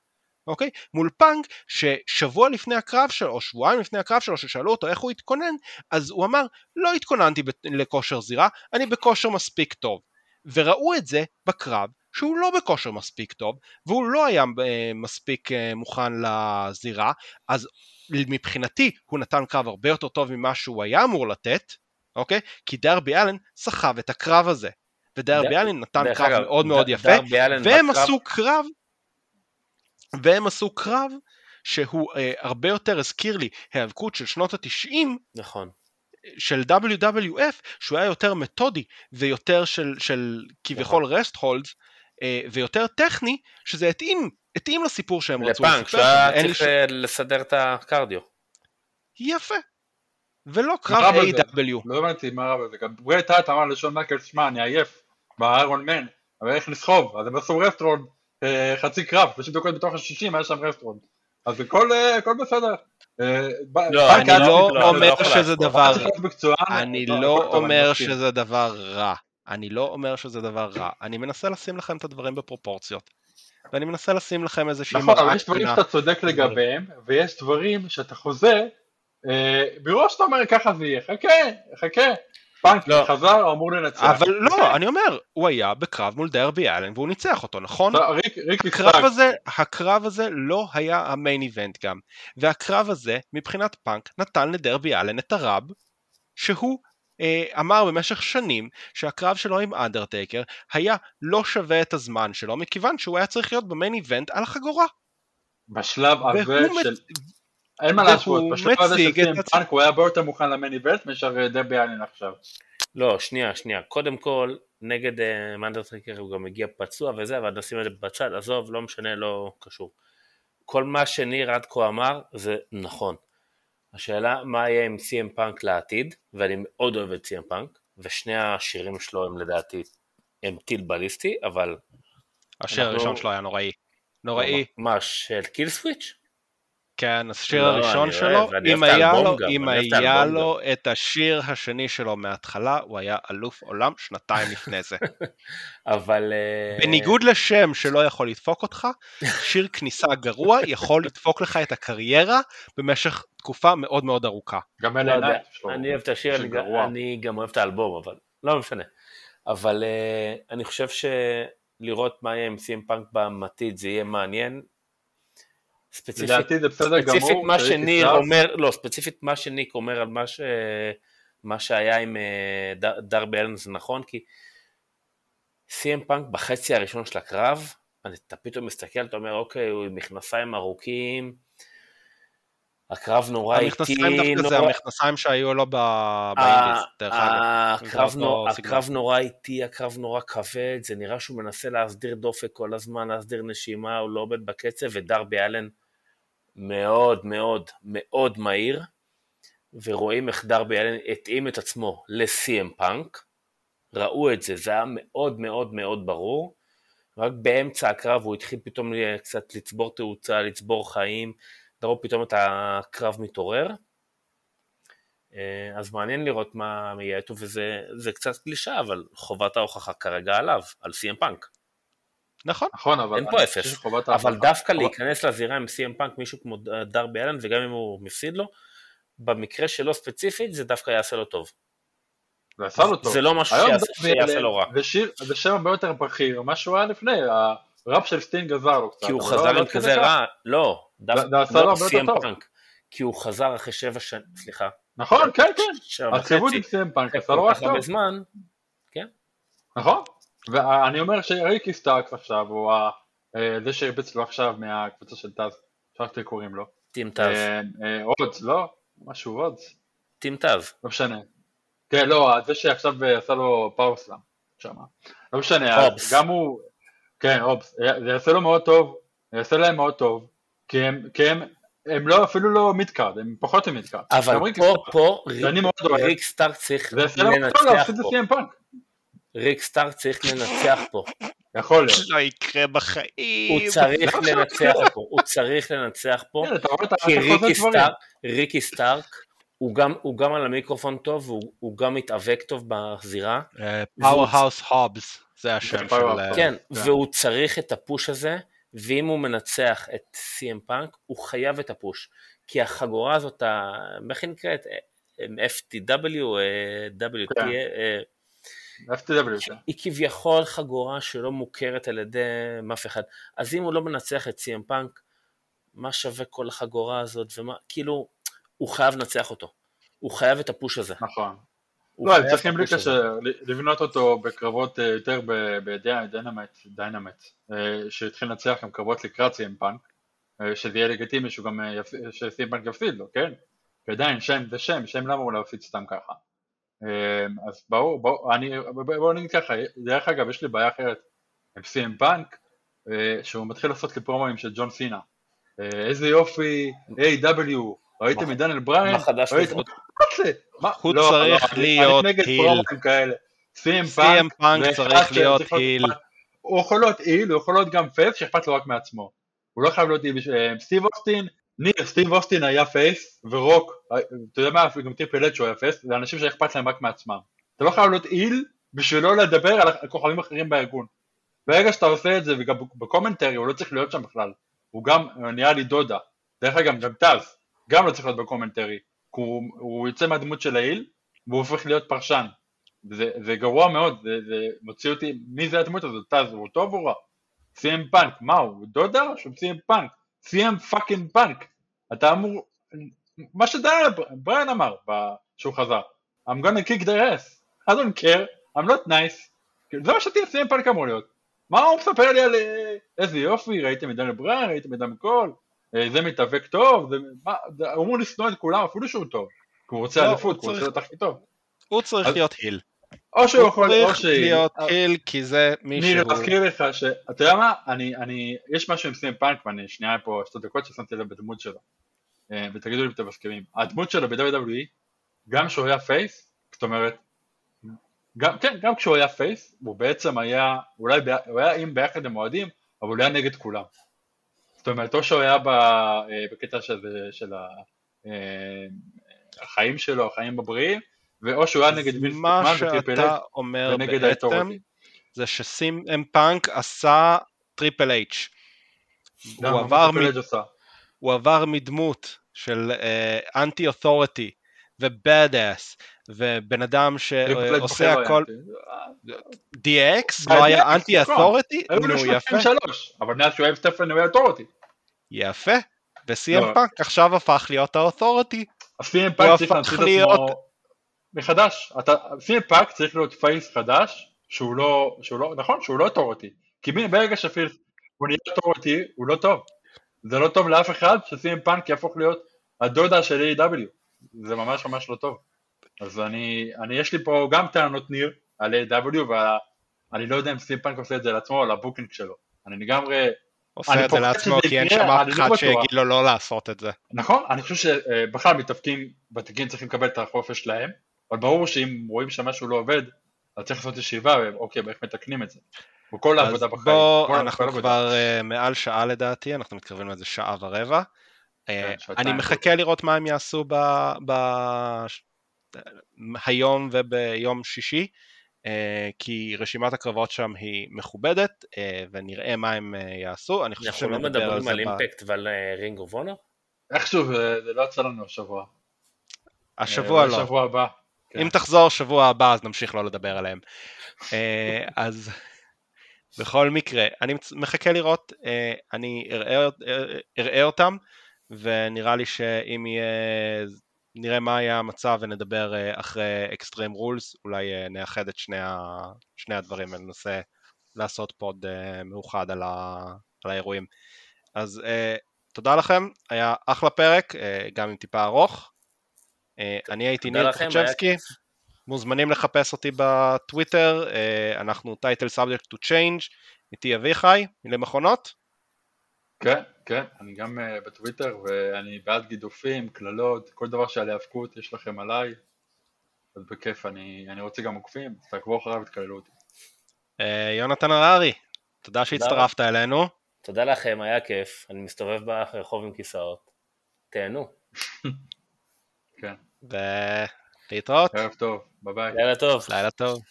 אוקיי? מול פאנק ששבוע לפני הקרב שלו, או שבועיים לפני הקרב שלו, ששאלו אותו איך הוא התכונן, אז הוא אמר, לא התכוננתי לכושר זירה, אני בכושר מספיק טוב. וראו את זה בקרב שהוא לא בכושר מספיק טוב, והוא לא היה אה, מספיק אה, מוכן לזירה, אז מבחינתי הוא נתן קרב הרבה יותר טוב ממה שהוא היה אמור לתת, אוקיי? כי דרבי אלן סחב את הקרב הזה. ודרבי ד- אלן נתן דרך קרב אגב, מאוד מאוד ד- יפה, והם בקרב- עשו קרב, והם עשו קרב שהוא אה, הרבה יותר הזכיר לי היאבקות של שנות התשעים נכון. של WWF שהוא היה יותר מתודי ויותר של, של כביכול רסט הולדס ויותר טכני שזה התאים, התאים לסיפור שהם רצו לפאנק, לספר, שהוא היה ואין לי צריך אה, לסדר את הקרדיו. יפה. ולא קרב רע? A.W. לא הבנתי מה רע בזה, גם ברט האט אמר לשון מייקל, שמע אני עייף באיירון מן, אבל איך נסחוב, אז הם עשו רסטרונד אה, חצי קרב, 30 דקות בתוך ה-60 היה שם rest hold, אז הכל אה, בסדר. אה, לא, אני לא אומר שזה. דבר, מקצוען, אני לא אומר. שזה דבר רע. אני לא אומר שזה דבר רע. אני מנסה לשים לכם את הדברים בפרופורציות. ואני מנסה לשים לכם איזושהי נכון, אבל יש דברים. שאתה צודק לגביהם, ויש דברים שאתה חוזה, אה, מראש אתה אומר ככה זה יהיה, חכה, חכה. פאנק לא. חזר, הוא אמור לנצח. אבל לא, אני אומר, הוא היה בקרב מול דרבי אלן והוא ניצח אותו, נכון? לא, ריק- ריקי הקרב הזה, הקרב הזה לא היה ה main event גם, והקרב הזה מבחינת פאנק נתן לדרבי אלן את הקרב שהוא אמר במשך שנים שהקרב שלו עם אנדרטייקר היה לא שווה את הזמן שלו מכיוון שהוא היה צריך להיות במיין איבנט על החגורה. בשלב הזה של... מצ- אין מה להשוות, בשלב הזה של CM פאנק הוא היה הרבה יותר מוכן ל main event מאשר אה, דרבי אלן עכשיו. לא, שנייה, שנייה. קודם כל, נגד אה, אנדרטייקר הוא גם הגיע פצוע וזה, אבל נשים את זה בצד, עזוב, לא משנה, לא קשור. כל מה שניר עד כה אמר זה נכון. השאלה מה יהיה עם CM פאנק לעתיד, ואני מאוד אוהב את CM פאנק, ושני השירים שלו הם לדעתי, הם טיל בליסטי, אבל... השיר אנחנו- הראשון שלו היה נוראי. נוראי. מה, של קיל סוויץ'? כן, השיר לא, הראשון שלו, אם היה לו, גם, אם היה לו את השיר השני שלו מההתחלה, הוא היה אלוף עולם שנתיים לפני זה. אבל... אה, בניגוד לשם שלא יכול לדפוק אותך, שיר כניסה גרוע יכול לדפוק לך את הקריירה במשך תקופה מאוד מאוד ארוכה. גם לא עיניים שלו. אני אוהב את השיר, שיר אני, גרוע. אני גם אוהב את האלבום, אבל לא משנה. אבל uh, אני חושב שלראות מה יהיה עם סים פאנק בעתיד זה יהיה מעניין. ספציפית, לדעתי זה בסדר גמור. ספציפית מה שריקי שניר סטארק- אומר, לא, ספציפית מה שניק אומר על מה, ש... מה שהיה עם אה, דר- דרבי אלן זה נכון, כי CM פאנק בחצי הראשון של הקרב, אתה פתאום מסתכל, אתה אומר, אוקיי, הוא עם מכנסיים ארוכים, הקרב נורא איטי, המכנסיים דווקא זה נורא... המכנסיים שהיו לו ב- באינדיס, דרך אגב. הקרב, זה נור. הקרב נורא איטי, הקרב נורא כבד, זה נראה שהוא מנסה להסדיר דופק כל הזמן, להסדיר נשימה, הוא לא עובד בקצב, ודרבי אלן מאוד מאוד מאוד מהיר, ורואים איך דרבי אלן התאים את עצמו ל-CM פאנק, ראו את זה, זה היה מאוד מאוד מאוד ברור, רק באמצע הקרב הוא התחיל פתאום קצת לצבור תאוצה, לצבור חיים, ראו פתאום את הקרב מתעורר. אה, אז מעניין לראות מה יהיה איתו, וזה זה קצת קלישה, אבל חובת ההוכחה כרגע עליו, על CM פאנק. נכון, נכון, אבל... אין פה אפס. אבל ההוכחה- דווקא חובת- להיכנס לזירה עם CM פאנק, מישהו כמו דרבי אלן, וגם אם הוא מפסיד לו, במקרה שלו ספציפית, זה דווקא יעשה לו טוב. זה עשה לו טוב. זה לא משהו שיעשה- שיעשה לו רע. ושם הרבה יותר בכיר, מה שהוא היה לפני, הראפ של סטינג עזר לו קצת. כי הוא לא- חזר לא עם כזה. רע, לא, דווקא לא טוב. פאנק. כי הוא חזר אחרי שבע שנים, סליחה, נכון, כן, כן. הציבות עם סיים פאנק אחרי עשה לו רק כך הרבה טוב. זמן, נכון. ואני אומר שריקי סטארקס עכשיו, הוא אה, זה שהרביץ לו עכשיו מהקבוצה של טאז, שכחתי איך קוראים לו. Team Taz, אה, אה, הובס, לא? משהו הובס? Team Taz. לא משנה. כן, לא, זה שעכשיו אה, עשה לו powerslam שם. לא משנה. גם הוא, כן, הובס, אה, זה יעשה לו מאוד טוב, זה יעשה להם מאוד טוב, כי הם, כי הם, הם לא, אפילו לא midcard, הם פחות מ midcard. אבל פה, פה. ריקי סטארקס צריך לנצח להפסיד פה. ריקי סטארקס צריך לנצח פה. יכול להיות. לא יקרה בחיים. הוא צריך שלא לנצח? פה. הוא צריך לנצח פה. כן, כי ריקי. סטארקס, ריקי סטארקס, הוא גם, הוא גם על המיקרופון טוב, והוא הוא גם מתאבק טוב בזירה. Powerhouse הובס, זה השם של... Powerhouse. אה, כן, כן. והוא צריך את ה push הזה, ואם הוא מנצח את CM פאנק, הוא חייב את ה push. כי החגורה הזאת, איך היא נקראת? FTW, אה, WT, כן. אה, FTW, כן. היא כביכול חגורה שלא מוכרת על ידי אף אחד. אז אם הוא לא מנצח את CM פאנק, מה שווה כל החגורה הזאת, ומה, כאילו, הוא חייב לנצח אותו. הוא חייב את הפוש הזה. נכון. לא, הם צריכים בלי. קשר לבנות אותו בקרבות אה, יותר בדיינמט, דיינמט, אה, שהתחיל לנצח גם קרבות לקראת CM פאנק, אה, שזה יהיה לגיטימי שהוא גם, אה, יפ- ש CM פאנק יפסיד לו, כן? כי עדיין שם זה שם, שם למה הוא להפסיד סתם ככה. אז ברור, אני, בואו נגיד ככה, דרך אגב יש לי בעיה אחרת עם CM פאנק, אה, שהוא מתחיל לעשות לי פרומואים של ג'ון סינה. איזה יופי, AEW ראיתם את דניאל בריין? מה חדש? מה? הוא צריך לא, להיות heel. CM פאנק, צריך להיות heel. הוא יכול להיות heel, הוא יכול להיות גם face שאכפת לו רק מעצמו. הוא לא חייב להיות heel. אה, סטיב אוסטין, ניר, סטיב אוסטין היה face, ורוק, אה, אתה יודע מה, גם טריפל אייץ' שהוא היה face, זה אנשים שאכפת להם רק מעצמם. אתה לא חייב להיות heel בשביל לא לדבר על הכוכבים אחרים בארגון. ברגע שאתה עושה את זה, וגם ב commentary הוא לא צריך להיות שם בכלל. הוא גם אה, נראה לי דודה. דרך אגב, גם טאז, גם לא צריך להיות ב commentary. כי הוא, הוא יוצא מהדמות של ה heel והוא הופך להיות פרשן. זה, זה גרוע מאוד, זה, זה מוציא אותי, מי זה הדמות הזאת? טאז, הוא טוב או רע? סי.אם פאנק, מה הוא? דודה? שהוא סי.אם פאנק. סי.אם fucking פאנק. אתה אמור, מה שבריין אמר שהוא חזר. I'm gonna kick their ass. I don't care, I'm not nice. זה מה שתהיה סי.אם פאנק אמור להיות. מה הוא מספר לי על אה, איזה יופי, ראיתם את דניאל בריין, ראיתם את קול, אה, זה מתאבק טוב, זה, מה, הוא אמור לשנוא את כולם אפילו שהוא טוב. כי הוא רוצה לא, אליפות, הוא הוא רוצה צריך- להיות הכי טוב. הוא צריך אז- להיות heel. או שהוא הוא יכול, או צריך שהיא... להיות heel כי זה מישהו... ניר, להזכיר לך ש... אתה יודע מה? אני, אני, יש משהו עם סי.אם פאנק ואני שנייה פה שתי דקות ששמתי לב בדמות שלו. אה, ותגידו לי אם אתם מסכימים. הדמות שלו ב-WWE, גם כשהוא היה face, זאת אומרת, גם, כן, גם כשהוא היה face, הוא בעצם היה, אולי הוא היה עם ביחד עם אוהדים, אבל הוא היה נגד כולם. זאת אומרת, או שהוא היה אה, בקטע של, של אה, החיים שלו, החיים הבריאים, ואו שהוא היה נגד וילס מה מקמן וטריפל אומר ונגד בעצם. זה שסים אם פאנק עשה טריפל אייץ'. גם הוא מה עבר מ-. הוא עבר מדמות של אנטי אוטוריטי ובאד אס ובן אדם שעושה הכל היה. DX אה, לא היה אנטי נכון. היו נו יפה, 33, אבל מאז שהוא עם סטפן הוא היה אוטוריטי. יפה. לא. פאנק עכשיו הפך להיות האוטוריטי. הסי.אם הוא פאק צריך להמציא את להיות- עצמו מחדש. סי.אם פאק צריך להיות פייס חדש, שהוא לא, לא, נכון, שהוא לא אוטוריטי. כי ברגע שפייס הוא נהיה אוטוריטי, הוא לא טוב. זה לא טוב לאף אחד שסי.אם פאנק יהפוך להיות הדודה של A.W. זה ממש ממש לא טוב. אז אני, אני, יש לי פה גם טענות ניר על A.W. ואני לא יודע אם פאנק עושה את זה לעצמו או לבוקינג שלו. אני לגמרי עושה אני את זה לעצמו כי אין שם אף לא אחד. שיגיד לו לא לעשות את זה. נכון, אני חושב שבכלל מתאבקים ותיקים צריכים לקבל את החופש שלהם, אבל ברור שאם רואים שמשהו לא עובד, אז צריך לעשות ישיבה, ואוקיי, איך מתקנים את זה. וכל אז העבודה בחיים. בוא, כל- כל אנחנו עבודה. כבר אה, מעל שעה לדעתי, אנחנו מתקרבים לאיזה שעה ורבע. אה, כן, אני מחכה לראות מה הם יעשו ב... ב... היום וביום שישי, אה, כי רשימת הקרבות שם היא מכובדת, אה, ונראה מה הם אה, יעשו. אני חושב אנחנו לא מדברים על אימפקט ועל רינג אוף אונר? איכשהו זה לא יצא לנו השבוע. השבוע לא. בשבוע הבא. כן. אם תחזור שבוע הבא אז נמשיך לא לדבר עליהם. אז בכל מקרה, אני מחכה לראות, אני אראה, אה, אראה אותם, ונראה לי שאם יהיה, נראה מה יהיה המצב ונדבר אה, אחרי אקסטרים רולס, אולי אה, נאחד את שני, ה, שני הדברים וננסה לעשות פוד אה, מאוחד על, ה, על האירועים. אז תודה לכם, היה אחלה פרק, גם עם טיפה ארוך. אני הייתי ניר לכם, היה מוזמנים לחפש אותי בטוויטר, אנחנו title subject to change, איתי אביחי, מילי מכונות, כן, כן, אני גם אה, בטוויטר, ואני בעד גידופים, קללות, כל דבר שעל היאבקות יש לכם עליי. אז בכיף, אני אני רוצה גם עוקבים, אז תעקבו אחריו ותקללו אותי. אה, יונתן הררי, תודה שהצטרפת אלינו, תודה לכם, היה כיף. אני מסתובב ברחוב עם כיסאות. תהנו. כן, ולהתראות, ערב טוב, ביי ביי. לילה טוב. לילה טוב.